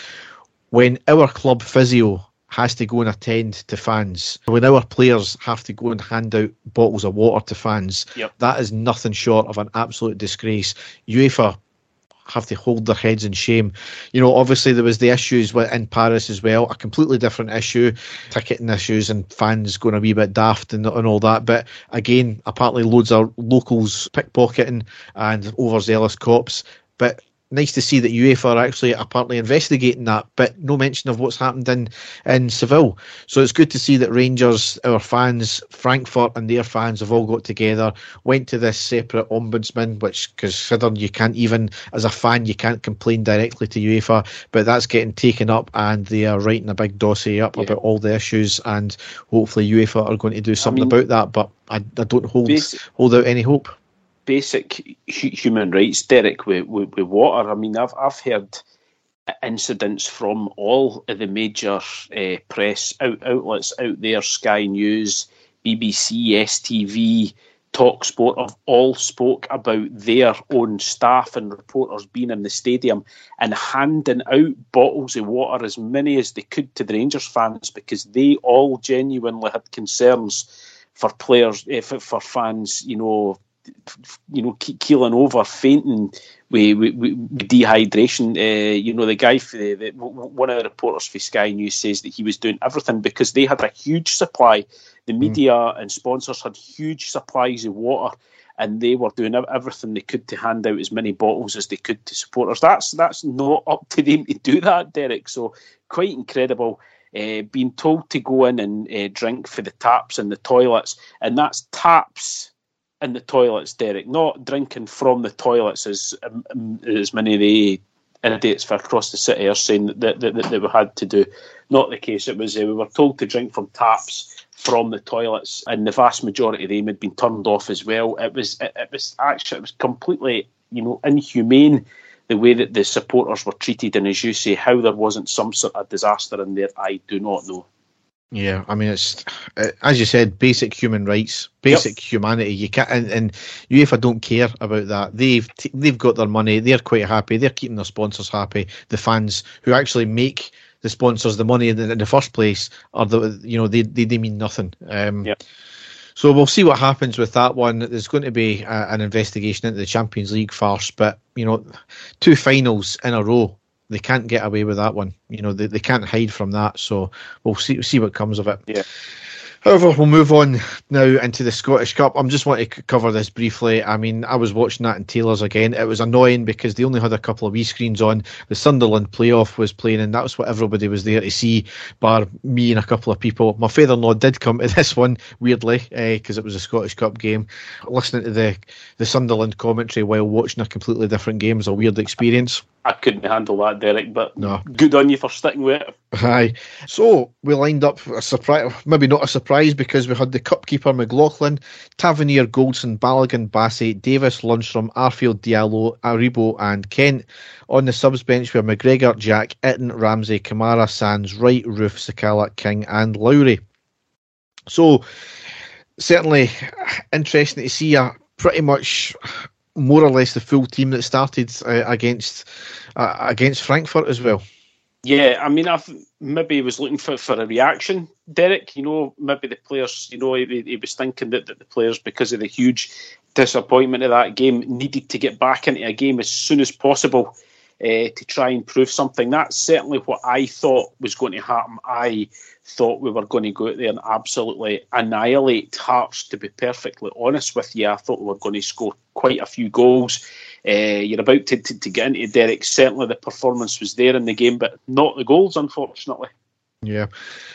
When our club physio has to go and attend to fans, when our players have to go and hand out bottles of water to fans, yep. that is nothing short of an absolute disgrace. UEFA have to hold their heads in shame. You know, obviously there was the issues in Paris as well, a completely different issue, ticketing issues and fans going a wee bit daft and, and all that. But again, apparently loads of locals pickpocketing and overzealous cops. But nice to see that UEFA are actually apparently investigating that, but no mention of what's happened in, in Seville. So it's good to see that Rangers, our fans, Frankfurt, and their fans have all got together, went to this separate ombudsman, which considering you can't even, as a fan, you can't complain directly to UEFA, but that's getting taken up and they are writing a big dossier up yeah. about all the issues, and hopefully UEFA are going to do something I mean, about that, but I, I don't hold, hold out any hope basic human rights, Derek, with, with, with, water. I mean, I've I've heard incidents from all of the major uh, press out, outlets out there, Sky News, BBC, STV, Talksport, have all spoke about their own staff and reporters being in the stadium and handing out bottles of water, as many as they could, to the Rangers fans because they all genuinely had concerns for players, uh, for, for fans, you know, you know, keeling over, fainting with, with, with dehydration. Uh, you know, the guy, for the, the, one of the reporters for Sky News says that he was doing everything because they had a huge supply. The hmm. media mm. and sponsors had huge supplies of water, and they were doing everything they could to hand out as many bottles as they could to supporters. That's that's not up to them to do that, Derek. So quite incredible. Uh, being told to go in and uh, drink for the taps and the toilets, and that's taps in the toilets, Derek, not drinking from the toilets as um, as many of the idiots for across the city are saying that, that, that, they were had to do. Not the case. It was uh, we were told to drink from taps from the toilets, and the vast majority of them had been turned off as well. It was it, it was actually it was completely you know inhumane the way that the supporters were treated, and as you say, how there wasn't some sort of disaster in there, I do not know. Yeah, I mean it's uh, as you said, basic human rights, basic yep. humanity. You can't, and, and UEFA don't care about that. They've they've got their money. They're quite happy. They're keeping their sponsors happy. The fans who actually make the sponsors the money in the, in the first place are the you know they they, they mean nothing. Um, yep. So we'll see what happens with that one. There's going to be uh, an investigation into the Champions League first, but you know, two finals in a row they can't get away with that one. You know, they, they can't hide from that. So we'll see see what comes of it. Yeah. However, we'll move on now into the Scottish Cup. I'm just wanting to cover this briefly. I mean, I was watching that in Taylor's again. It was annoying because they only had a couple of wee screens on. The Sunderland playoff was playing, and that's what everybody was there to see, bar me and a couple of people. My father-in-law did come to this one weirdly because uh, it was a Scottish Cup game. Listening to the the Sunderland commentary while watching a completely different game was a weird experience. I couldn't handle that, Derek. But no. good on you for sticking with it. Aye. So we lined up a surprise, maybe not a surprise, because we had the cupkeeper McLaughlin, Tavernier, Goldson, Balogun, Bassey, Davis, Lundstram, Arfield, Diallo, Aribo, and Kent. On the subs bench were McGregor, Jack, Itten, Ramsey, Kamara, Sands, Wright, Roofe, Sakala, King, and Lowry. So certainly interesting to see a pretty much more or less the full team that started uh, against uh, against Frankfurt as well. Yeah, I mean, I've maybe was looking for, for a reaction, Derek. You know, maybe the players, you know, he, he was thinking that, that the players, because of the huge disappointment of that game, needed to get back into a game as soon as possible uh, to try and prove something. That's certainly what I thought was going to happen. I thought we were going to go out there and absolutely annihilate Hearts, to be perfectly honest with you. I thought we were going to score quite a few goals. Uh, you're about to, to, to, get into Derek. Certainly the performance was there in the game, but not the goals, unfortunately. Yeah,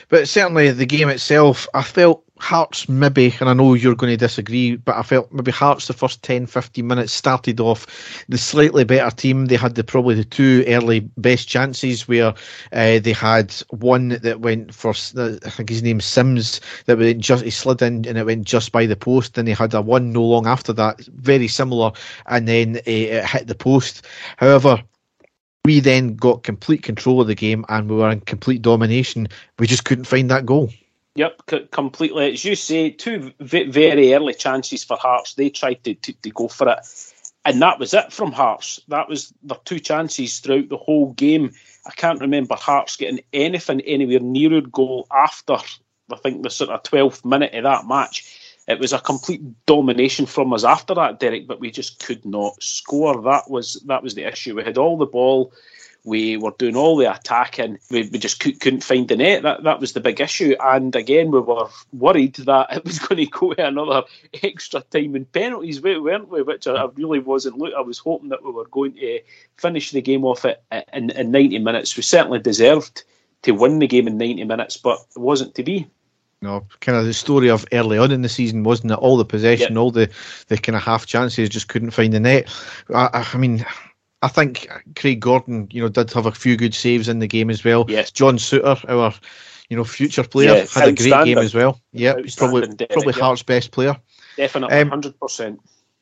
but certainly the game itself, I felt Hearts maybe, and I know you're going to disagree, but I felt maybe Hearts the first 10, 15 minutes started off the slightly better team. They had the probably the two early best chances where uh, they had one that went for I think his name's Simms that went just he slid in and it went just by the post. Then they had a one no long after that, very similar, and then uh, it hit the post. However, we then got complete control of the game and we were in complete domination. We just couldn't find that goal. Yep, c- completely. As you say, two v- very early chances for Hearts. They tried to, to, to, go for it, and that was it from Hearts. That was their two chances throughout the whole game. I can't remember Hearts getting anything anywhere near a goal after I think the sort of twelfth minute of that match. It was a complete domination from us after that, Derek, but we just could not score. That was that was the issue. We had all the ball we were doing all the attacking. We, we just could, not find the net. That that was the big issue. And again, we were worried that it was going to go to another extra time and penalties, weren't we? Which I really wasn't. Look, I was hoping that we were going to finish the game off it in, in 90 minutes. We certainly deserved to win the game in 90 minutes, but it wasn't to be. No, kind of the story of early on in the season, wasn't it? All the possession, yep. all the, the kind of half chances, just couldn't find the net. I, I mean, I think Craig Gordon, you know, did have a few good saves in the game as well. Yes. John Souttar, our, you know, future player, yeah, had a great game as well. Yeah, probably Derek, probably yeah. Hearts' best player. Definitely, um, hundred percent.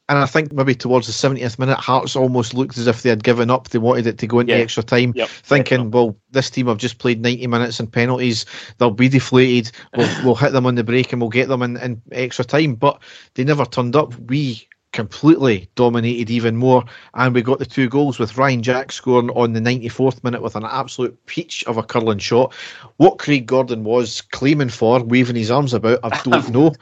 And I think maybe towards the 70th minute, Hearts almost looked as if they had given up. They wanted it to go into yeah. extra time, yep, thinking, well, this team have just played 90 minutes and penalties. They'll be deflated. We'll, we'll hit them on the break and we'll get them in, in extra time. But they never turned up. We completely dominated even more. And we got the two goals with Ryan Jack scoring on the 94th minute with an absolute peach of a curling shot. What Craig Gordon was claiming for, waving his arms about, I don't know.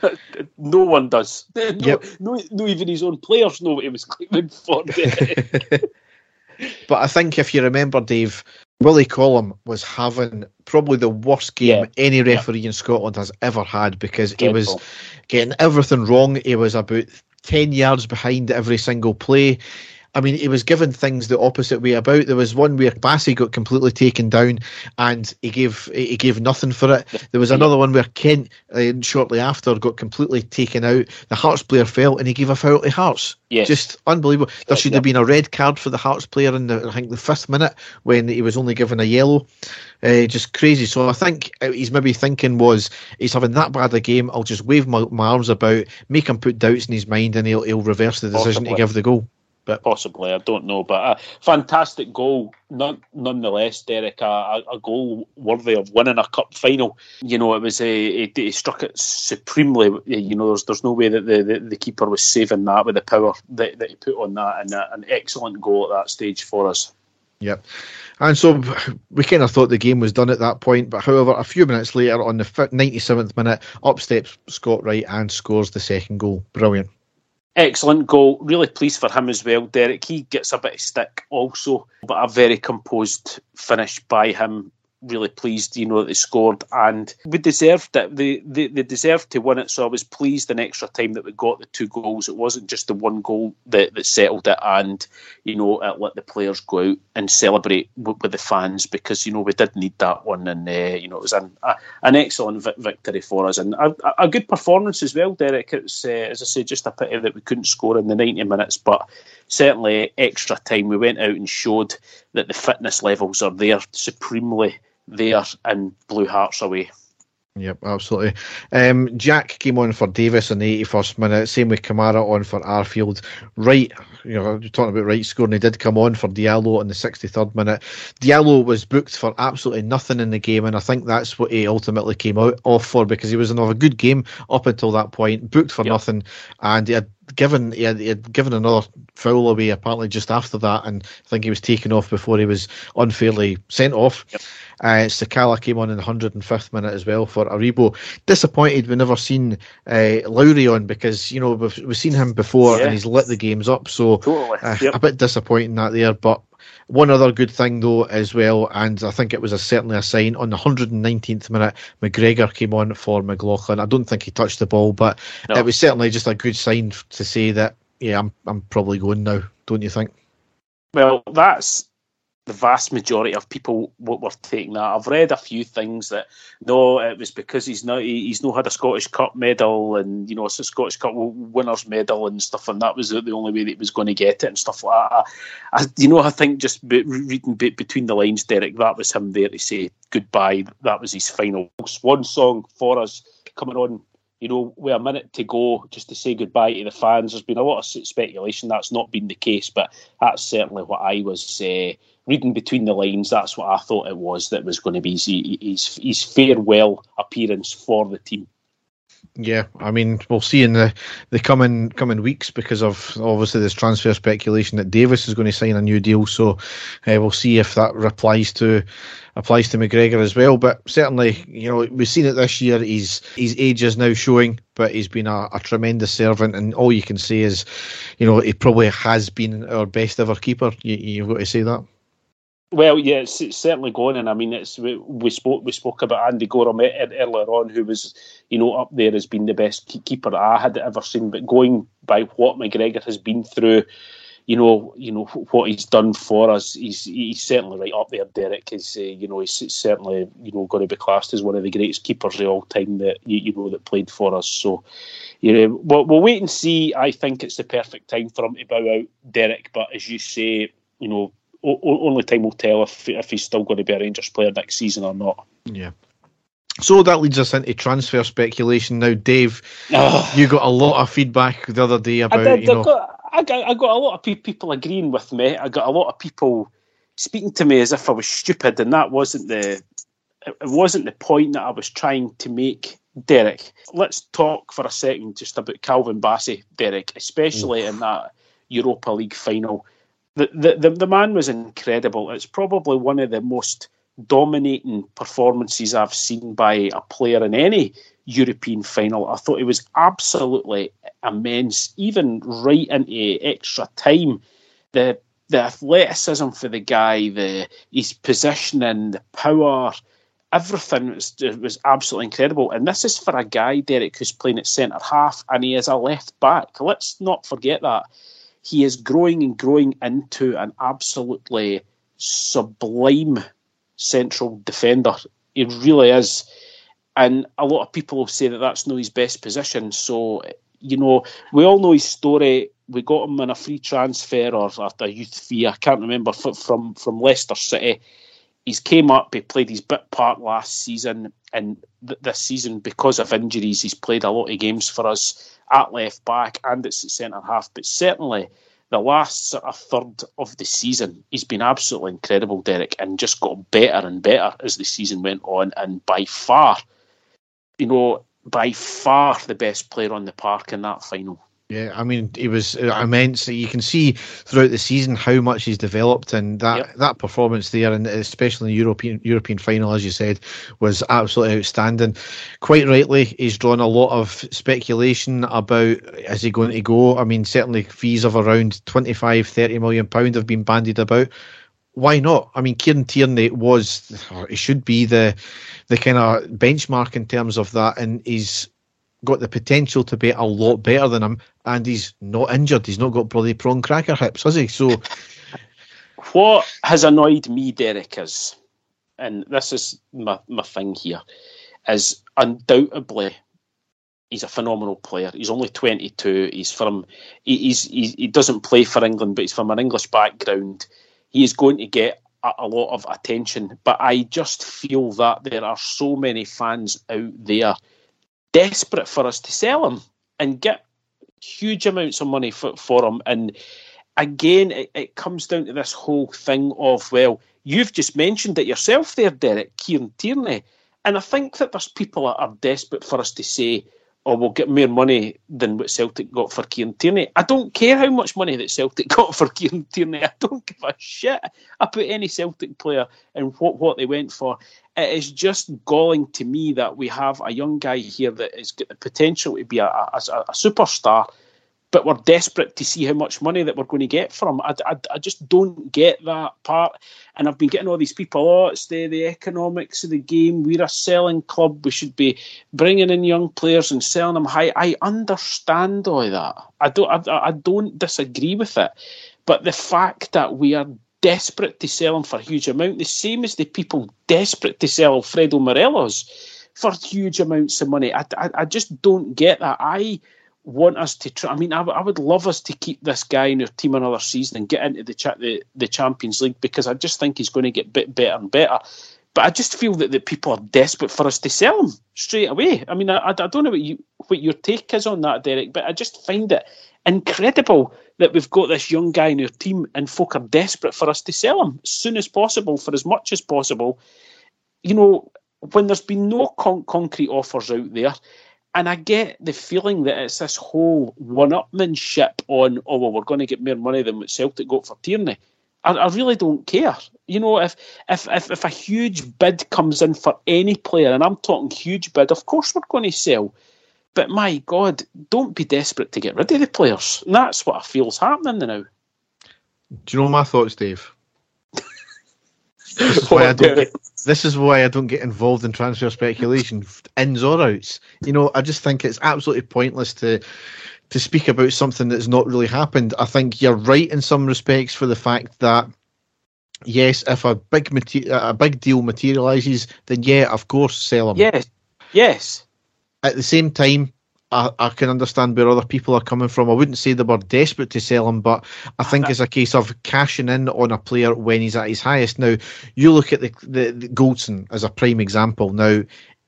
no one does. No, yep. no, no, even his own players know what he was claiming for. but I think if you remember, Dave, Willie Collum was having probably the worst game yeah. any referee yeah. in Scotland has ever had because he was getting everything wrong. He was about 10 yards behind every single play. I mean, he was given things the opposite way about. There was one where Bassey got completely taken down, and he gave he gave nothing for it. There was another one where Kent, uh, shortly after, got completely taken out. The Hearts player fell, and he gave a foul to Hearts. Yes. just unbelievable. There should have been a red card for the Hearts player in the I think the fifth minute when he was only given a yellow. Uh, just crazy. So I think uh, he's maybe thinking was he's having that bad a game. I'll just wave my, my arms about, make him put doubts in his mind, and he'll he'll reverse the decision Possibly. to give the goal but possibly I don't know. But a fantastic goal, none, nonetheless, Derek. A, a, goal worthy of winning a cup final. You know, it was uh, a, he struck it supremely. You know, there's there's no way that the, the, the keeper was saving that with the power that, that he put on that, and a, an excellent goal at that stage for us. Yep. And so we kind of thought the game was done at that point, but however, a few minutes later, on the 97th minute, up steps Scott Wright and scores the second goal. Brilliant. Excellent goal. Really pleased for him as well, Derek. He gets a bit of stick also, but a very composed finish by him really pleased, you know, that they scored and we deserved it. They, they, they deserved to win it. So I was pleased in extra time that we got the two goals. It wasn't just the one goal that, that settled it and, you know, it let the players go out and celebrate with, with the fans because, you know, we did need that one. And, uh, you know, it was an, a, an excellent vi- victory for us and a, a, good performance as well, Derek. It's, uh, as I say, just a pity that we couldn't score in the 90 minutes, but certainly extra time. We went out and showed that the fitness levels are there supremely there and blew Hearts away. Yep, absolutely. Um, Jack came on for Davis in the 81st minute. Same with Kamara on for Arfield. Right, you know, you're talking about Wright scoring. He did come on for Diallo in the 63rd minute. Diallo was booked for absolutely nothing in the game, and I think that's what he ultimately came out off for because he was in a good game up until that point, booked for yep. nothing, and he had given he had, he had given another foul away apparently just after that, and I think he was taken off before he was unfairly sent off. Yep. Uh, Sakala came on in the 105th minute as well for Aribo. Disappointed we never seen uh, Lowry on because, you know, we've, we've seen him before yeah. and he's lit the games up. So totally. uh, yep. a bit disappointing that there. But one other good thing, though, as well, and I think it was a, certainly a sign on the 119th minute, McGregor came on for McLaughlin. I don't think he touched the ball, but no. it was certainly just a good sign to say that, yeah, I'm, I'm probably going now, don't you think? Well, that's the vast majority of people were taking that. I've read a few things that no, it was because he's not he's not had a Scottish Cup medal and you know it's a Scottish Cup winners medal and stuff, and that was the only way that he was going to get it and stuff like that. I, you know, I think just reading between the lines, Derek, that was him there to say goodbye. That was his final swan song for us coming on you know, with a minute to go, just to say goodbye to the fans. There's been a lot of speculation that's not been the case, but that's certainly what I was uh, reading between the lines. That's what I thought it was that was going to be his, his, his farewell appearance for the team. Yeah, I mean, we'll see in the, the coming coming weeks because of obviously this transfer speculation that Davis is going to sign a new deal. So uh, we'll see if that applies to applies to McGregor as well. But certainly, you know, we've seen it this year. He's his age is now showing, but he's been a, a tremendous servant. And all you can say is, you know, he probably has been our best ever keeper. You, you've got to say that. Well, yeah, it's, it's, certainly going, and I mean, it's we, we, spoke we spoke about Andy Goram earlier on, who was you know up there as being the best keeper I had ever seen. But going by what McGregor has been through, you know, you know what he's done for us, he's he's certainly right up there. Derek is, uh, you know, he's certainly you know going to be classed as one of the greatest keepers of all time that you, you know that played for us. So, you know, we'll, we'll wait and see. I think it's the perfect time for him to bow out, Derek. But as you say, you know only time will tell if if he's still going to be a Rangers player next season or not. Yeah. So that leads us into transfer speculation. Now, Dave, oh. you got a lot of feedback the other day about. I, did, you know, I, got, I, got, I got a lot of people agreeing with me. I got a lot of people speaking to me as if I was stupid, and that wasn't the it wasn't the point that I was trying to make. Derek, let's talk for a second just about Calvin Bassey, Derek, especially in that Europa League final the, the, the, man was incredible. It's probably one of the most dominating performances I've seen by a player in any European final. I thought it was absolutely immense, even right into extra time. The the athleticism for the guy, the his positioning, the power, everything was, was absolutely incredible. And this is for a guy, Derek, who's playing at centre half and he is a left back. Let's not forget that he is growing and growing into an absolutely sublime central defender. He really is. And a lot of people say that that's not his best position. So, you know, we all know his story. We got him in a free transfer or a youth fee. I can't remember from from Leicester City. He's came up. He played his bit part last season, and th- this season because of injuries, he's played a lot of games for us at left back and at centre half. But certainly, the last sort of third of the season, he's been absolutely incredible, Derek, and just got better and better as the season went on. And by far, you know, by far the best player on the park in that final. Yeah, I mean, it was uh, immense. You can see throughout the season how much he's developed, and that, yep. that performance there, and especially in the European European final, as you said, was absolutely outstanding. Quite rightly, he's drawn a lot of speculation about is he going to go. I mean, certainly fees of around 25, 30 million pound have been bandied about. Why not? I mean, Kieran Tierney was, or he should be the the kind of benchmark in terms of that, and he's got the potential to be a lot better than him, and he's not injured. He's not got bloody prawn cracker hips, has he? So, what has annoyed me, Derek, is, and this is my, my thing here, is undoubtedly he's a phenomenal player. He's only 22. He's from he, he's, he doesn't play for England, but he's from an English background. He is going to get a, a, lot of attention. But I just feel that there are so many fans out there desperate for us to sell him and get huge amounts of money for, for him. And again, it, it comes down to this whole thing of, well, you've just mentioned it yourself there, Derek, Kieran Tierney. And I think that there's people that are desperate for us to say, or we'll get more money than what Celtic got for Kieran Tierney. I don't care how much money that Celtic got for Kieran Tierney. I don't give a shit about any Celtic player and what, what they went for. It is just galling to me that we have a young guy here that has got the potential to be a, a, a superstar but we're desperate to see how much money that we're going to get from. I, I, I just don't get that part. And I've been getting all these people, oh, it's the, the economics of the game. We're a selling club. We should be bringing in young players and selling them high. I understand all that. I don't, I, I don't disagree with it. But the fact that we are desperate to sell him for a huge amount, the same as the people desperate to sell Alfredo Morelos for huge amounts of money. I, I, I just don't get that. I want us to try. I mean, I, I, would love us to keep this guy in our team another season and get into the, cha- the the Champions League because I just think he's going to get bit better and better. But I just feel that, that people are desperate for us to sell him straight away. I mean, I, I don't know what you what your take is on that, Derek, but I just find it incredible that we've got this young guy in our team and folk are desperate for us to sell him as soon as possible for as much as possible. You know, when there's been no con- concrete offers out there, and I get the feeling that it's this whole one-upmanship on, oh well, we're going to get more money than what Celtic got for Tierney. I, I really don't care. You know, if, if if if a huge bid comes in for any player, and I'm talking huge bid, of course we're going to sell. But my God, don't be desperate to get rid of the players. And that's what I feel is happening now. Do you know my thoughts, Dave? This is why I don't get. This is why I don't get involved in transfer speculation, ins or outs. You know, I just think it's absolutely pointless to to speak about something that's not really happened. I think you're right in some respects for the fact that yes, if a big mater- a big deal materializes, then yeah, of course, sell them. Yes, yes. At the same time, I, I, can understand where other people are coming from. I wouldn't say they were desperate to sell him, but I think it's a case of cashing in on a player when he's at his highest. Now, you look at the, the, the Goldson as a prime example. Now,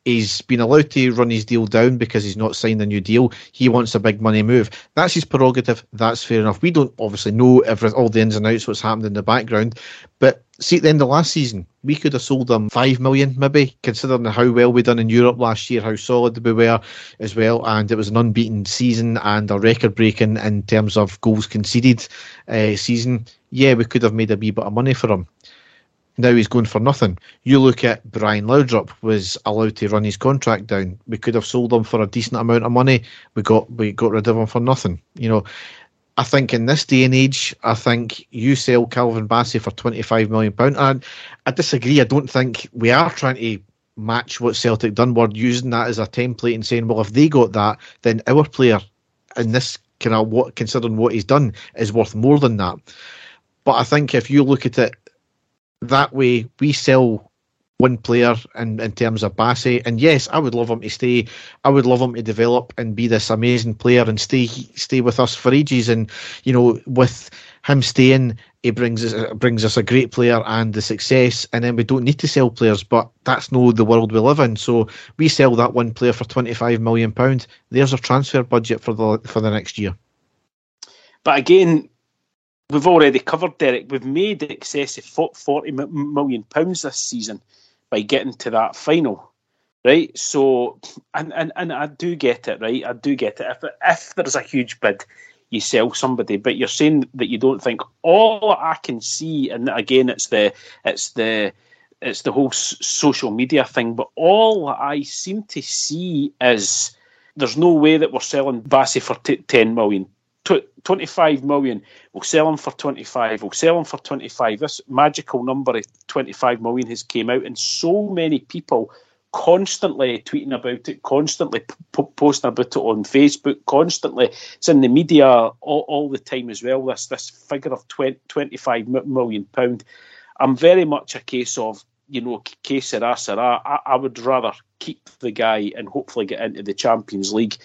he's been allowed to run his deal down because he's not signed a new deal. He wants a big money move. That's his prerogative. That's fair enough. We don't obviously know every, all the ins and outs, what's happened in the background. But see, at the end of last season, we could have sold him five million, maybe, considering how well we done in Europe last year, how solid we were as well, and it was an unbeaten season and a record breaking in terms of goals conceded uh, season. Yeah, we could have made a wee bit of money for him. Now he's going for nothing. You look at Brian Laudrup was allowed to run his contract down. We could have sold him for a decent amount of money. We got we got rid of him for nothing. You know, I think in this day and age, I think you sell Calvin Bassey for twenty five million pound. And I disagree. I don't think we are trying to match what Celtic done. We're using that as a template and saying, well, if they got that, then our player in this kind of what considering what he's done is worth more than that. But I think if you look at it that way we sell one player in, in terms of Bassey. And yes, I would love him to stay. I would love him to develop and be this amazing player and stay stay with us for ages. And you know, with him staying, he brings us brings us a great player and the success. And then we don't need to sell players, but that's no the world we live in. So we sell that one player for twenty five million pound. There's a transfer budget for the for the next year. But again, we've already covered Derek. We've made excess of forty million pounds this season by getting to that final, right? So, and and, and I do get it, right? I do get it. If if there's a huge bid, you sell somebody, but you're saying that you don't think. All I can see, and again, it's the it's the it's the whole social media thing, but all I seem to see is there's no way that we're selling Bassey for t- 10 million. 25 million. We'll sell him for 25. We'll sell him for 25. This magical number of 25 million has came out, and so many people constantly tweeting about it, constantly p- posting about it on Facebook, constantly. It's in the media all, all the time as well. This this figure of 20, 25 million pound. I'm very much a case of you know, que sera, sera. I, I would rather keep the guy and hopefully get into the Champions League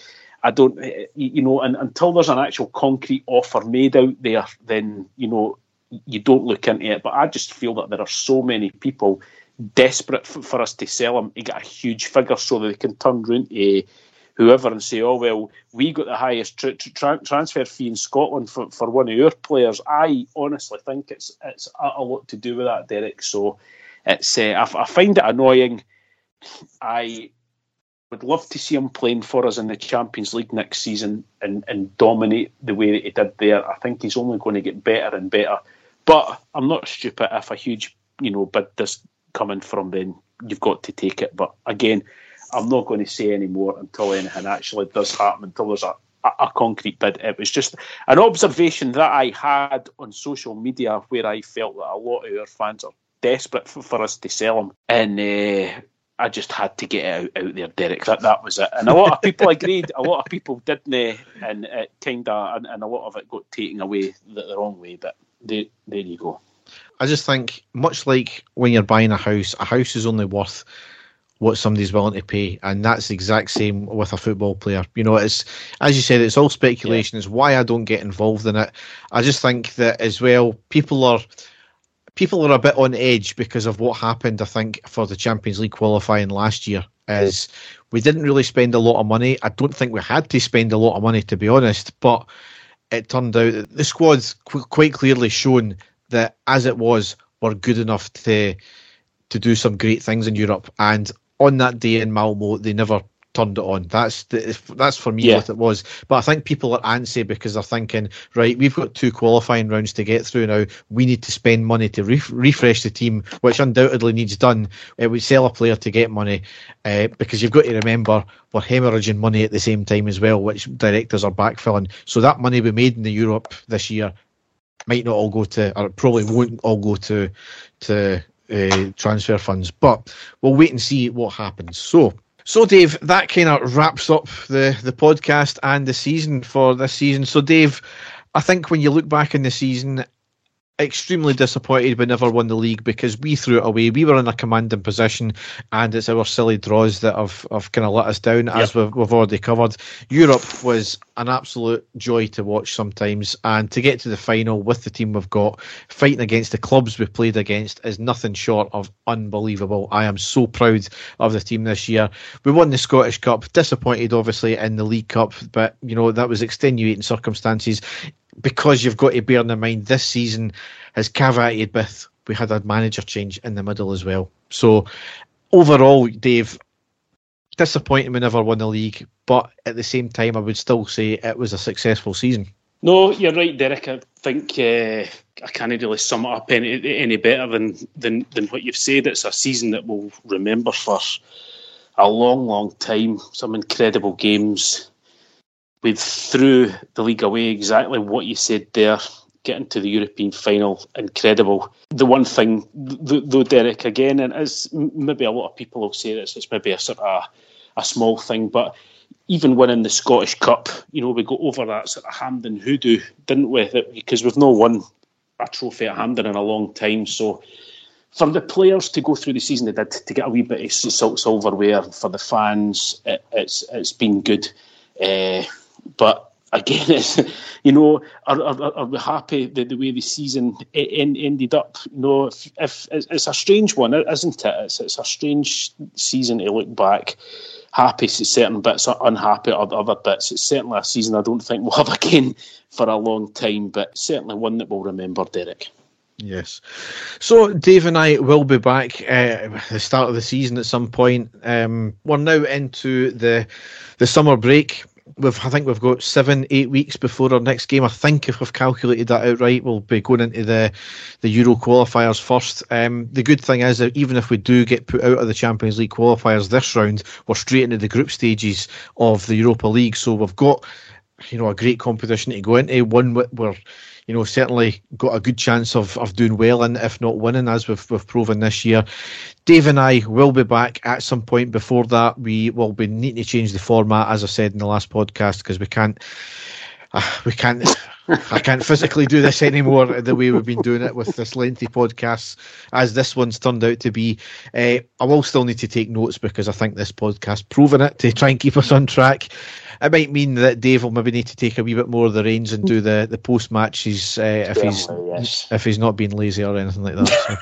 I don't, eh, you know, and until there's an actual concrete offer made out there, then you know you don't look into it. But I just feel that there are so many people desperate for, for us to sell them to get a huge figure so that they can turn around to whoever and say, "Oh well, we got the highest tra- tra- transfer fee in Scotland for, for one of your players." I honestly think it's it's a, lot to do with that, Derek. So it's uh, I, I find it annoying. I would love to see him playing for us in the Champions League next season and, and dominate the way that he did there. I think he's only going to get better and better. But I'm not stupid if a huge, you know, bid does coming from then you've got to take it. But again, I'm not going to say any more until anything actually does happen, until there's a, a, a, concrete bid. It was just an observation that I had on social media where I felt that a lot of our fans are desperate for, for us to sell him. And uh, I just had to get it out, out there, Derek. That that was it. And a lot of people agreed. A lot of people didn't, eh? and it kind of, and, and, a lot of it got taken away the, the wrong way. But there, there you go. I just think, much like when you're buying a house, a house is only worth what somebody's willing to pay, and that's the exact same with a football player. You know, it's as you said, it's all speculation. Yeah. It's why I don't get involved in it. I just think that as well, people are people are a bit on edge because of what happened. I think for the Champions League qualifying last year, is we didn't really spend a lot of money. I don't think we had to spend a lot of money to be honest, but it turned out that the squad's qu- quite clearly shown that as it was, were good enough to to do some great things in Europe. And on that day in Malmo, they never turned it on. That's the, that's for me yeah. what it was. But I think people are antsy because they're thinking, right, we've got two qualifying rounds to get through now. We need to spend money to re- refresh the team, which undoubtedly needs done. Uh, we sell a player to get money uh, because you've got to remember we're hemorrhaging money at the same time as well, which directors are backfilling. So that money we made in the Europe this year might not all go to, or probably won't all go to to uh, transfer funds. But we'll wait and see what happens. So so, Dave, that kind of wraps up the, the podcast and the season for this season. So, Dave, I think when you look back in the season, extremely disappointed we never won the league because we threw it away. We were in a commanding position, and it's our silly draws that have, have kind of let us down, yep. as we've, we've already covered. Europe was an absolute joy to watch sometimes, and to get to the final with the team we've got, fighting against the clubs we played against, is nothing short of unbelievable. I am so proud of the team this year. We won the Scottish Cup, disappointed obviously in the League Cup, but you know that was extenuating circumstances because you've got to bear in mind this season has caveated with we had a manager change in the middle as well. So overall, Dave, disappointing we never won the league, but at the same time, I would still say it was a successful season. No, you're right, Derek. I think uh, I can't really sum it up any any better than, than than what you've said. It's a season that we'll remember for a long, long time. Some incredible games, we threw the league away exactly what you said there. Getting to the European final, incredible. The one thing, though, Derek, again, and as maybe a lot of people will say this, it's maybe a sort of a small thing, but even winning the Scottish Cup, you know, we got over that sort of Hampden hoodoo, didn't we? Because we've not won a trophy at Hampden in a long time. So for the players to go through the season they did to get a wee bit of silverware for the fans, it, it's it's been good. Uh, but again, it's, you know, are, are, are we happy the, the way the season ended up? You know, if, if it's a strange one, isn't it? It's, it's a strange season to look back. Happy certain bits, unhappy at other bits. It's certainly a season I don't think we'll have again for a long time, but certainly one that we'll remember, Derek. Yes. So Dave and I will be back uh, at the start of the season at some point. Um, we're now into the the summer break we've I think we've got seven, eight weeks before our next game. I think if we've calculated that out right, we'll be going into the the Euro qualifiers first. Um, the good thing is that even if we do get put out of the Champions League qualifiers this round, we're straight into the group stages of the Europa League. So we've got you know a great competition to go into. One where you know, certainly got a good chance of, of doing well and if not winning, as we've, we've proven this year. Dave and I will be back at some point before that. We will be needing to change the format, as I said in the last podcast, because we can't. Uh, we can't. I can't physically do this anymore the way we've been doing it with this lengthy podcast, as this one's turned out to be. Uh, I will still need to take notes because I think this podcast proven it to try and keep us on track it might mean that Dave will maybe need to take a wee bit more of the reins and do the, the post matches uh, if he's yes. if he's not being lazy or anything like that. So.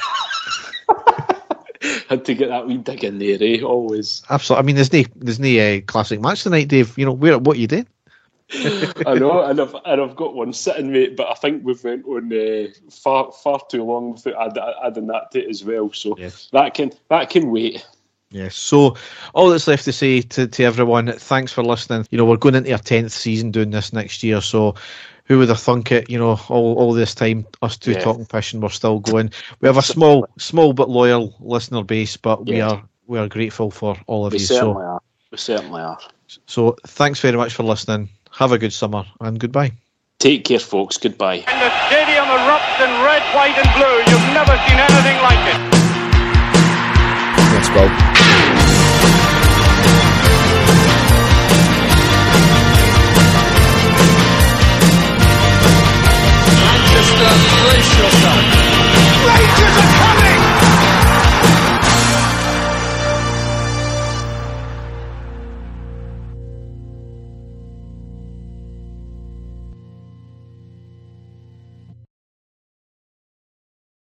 Had to get that wee dig in there, eh? Always. Absolutely. I mean, there's no there's no uh, classic match tonight, Dave. You know, where what you did. I know, and I've and I've got one sitting, mate. But I think we've went on uh, far far too long without adding that to it as well. So yes. that can that can wait. Yes. So all that's left to say to, to everyone, thanks for listening. You know, we're going into our tenth season doing this next year, so who would have thunk it? You know, all, all this time, us two yeah. talking fishing, we're still going. We have a small, small but loyal listener base, but yeah. we are we are grateful for all of we you. Certainly so, are. We certainly are. So thanks very much for listening. Have a good summer and goodbye. Take care, folks. Goodbye. And the stadium erupts in red, white, and blue. You've never seen anything like it. Let's go. Manchester, brace yourself. Rangers are coming!